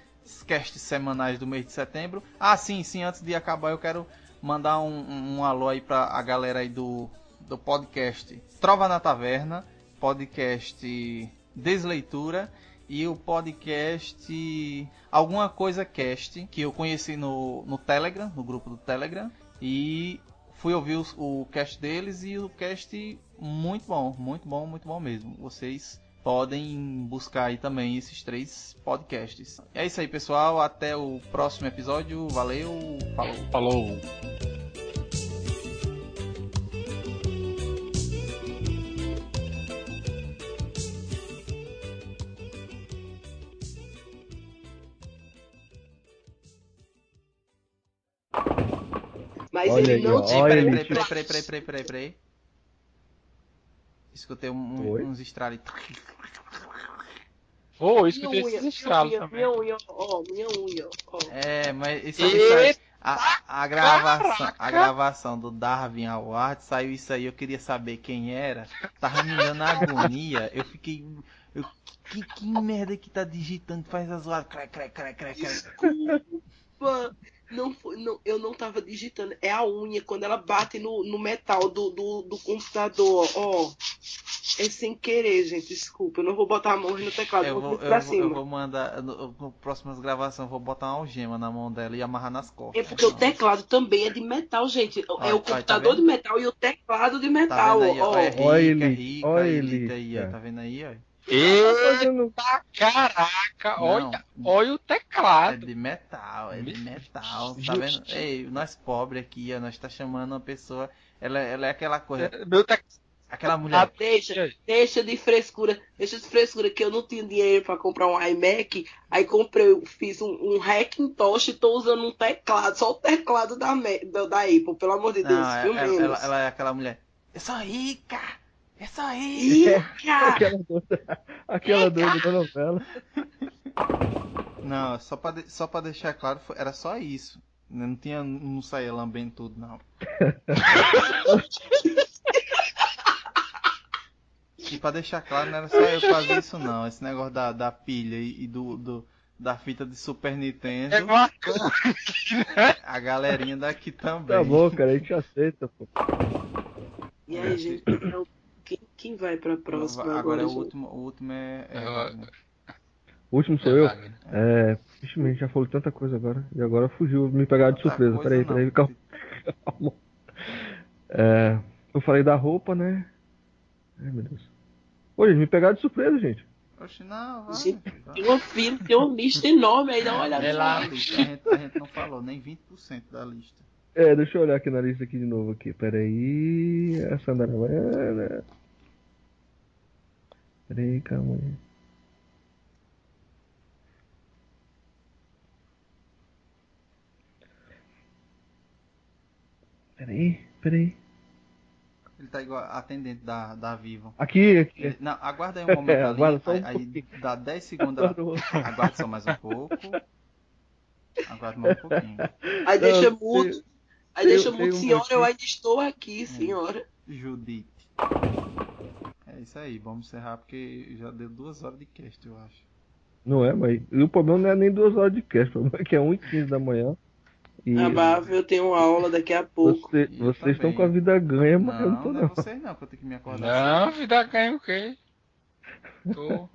casts semanais do mês de setembro. Ah, sim, sim. Antes de acabar, eu quero mandar um, um, alô aí pra a galera aí do, do podcast Trova na Taverna, podcast Desleitura e o podcast Alguma Coisa Cast, que eu conheci no, no Telegram, no grupo do Telegram, e fui ouvir os- o cast deles e o cast muito bom, muito bom, muito bom mesmo. Vocês podem buscar aí também esses três podcasts. É isso aí, pessoal. Até o próximo episódio. Valeu, falou. Falou. Mas Olha ele aí, não tinha. Peraí, ele. peraí, peraí, peraí, peraí, peraí, peraí. Escutei um- um- Oi? uns estralos. Eu Minha escutei unha, esses minha estralos unha, também. minha unha, ó, minha unha, ó. É, mas isso, aí, a, a gravação, a gravação do Darwin Award saiu isso aí, eu queria saber quem era. Tava me dando agonia. Eu fiquei. Eu, que, que merda que tá digitando? Faz a zoada. Crec, crec, crec, crec, crec. Desculpa. Não foi, não, eu não tava digitando. É a unha quando ela bate no, no metal do, do, do computador, ó. É sem querer, gente. Desculpa. Eu não vou botar a mão no teclado. Eu vou, pra eu, vou, cima. eu vou mandar. No, no próximas gravações eu vou botar uma algema na mão dela e amarrar nas costas. É porque o teclado também é de metal, gente. Olha, é o olha, tá computador vendo? de metal e o teclado de Tá metal, vendo aí? ó. ó, É Olha é ele, olha é ele. Tá vendo aí, ó? Eita, caraca, Não. olha, olha o É teclado. de metal, é de metal, tá vendo? Ei, nós pobres aqui, ó, nós tá chamando uma pessoa, ela, ela é aquela coisa, Meu tec... aquela Ah, mulher, Deixa, deixa de frescura, deixa de frescura que eu não tinha dinheiro pra comprar um iMac, aí comprei, fiz um, um Hackintosh e tô usando um teclado, só o teclado da, da, da Apple, pelo amor de Deus, não, viu ela, ela, ela é aquela mulher, eu sou rica, eu sou rica. Rica! Aquela doida, aquela doida da novela. Não, só pra, de- só pra deixar claro, foi- era só isso, não tinha, não saía lambendo tudo, não. E pra deixar claro, não era só eu fazer isso não, esse negócio da, da pilha e, e do, do- da fita de Super Nintendo, É uma a galerinha daqui também. Tá bom, cara, a gente aceita, pô. E aí, gente, quem, quem vai pra próxima agora, Agora é o último, o último é. é. O último sou eu. É. Vixe, a gente já falou tanta coisa agora. E agora fugiu, me pegaram de surpresa. Peraí, peraí, calma. calma. É, eu falei da roupa, né? Ai, meu Deus. Ô, gente, me pegaram de surpresa, gente. Oxe, não, vai. Gente. Tem uma fila, tem uma lista enorme aí, dá uma olhada É lá. A, gente, a gente não falou nem 20% da lista. É, deixa eu olhar aqui na lista aqui de novo aqui. Peraí. Essa Sandra Havaiana. Peraí, calma aí. Peraí, peraí. Ele tá igual atendente da, da Vivo. Aqui, aqui. Ele- não, aguarda aí um momento ali. Aguarda só um aí, pouquinho. dá 10 segundos. Aguarda só mais um pouco. Aguarda mais um pouquinho. Aí deixa Não, mudo, Aí deixa muito tenho um senhora, eu ainda estou aqui, senhora. Judite. É isso aí, vamos encerrar porque já deu duas horas de cast, eu acho. Não é, mas. E o problema não é nem duas horas de cast, o problema é que é 1h15 da manhã. E Abável, eu tenho aula daqui a pouco. você- E vocês estão com a vida ganha, mas eu não Não, tô não é não. vocês não, que eu tenho que me acordar. Não, vida ganha o quê? Tô.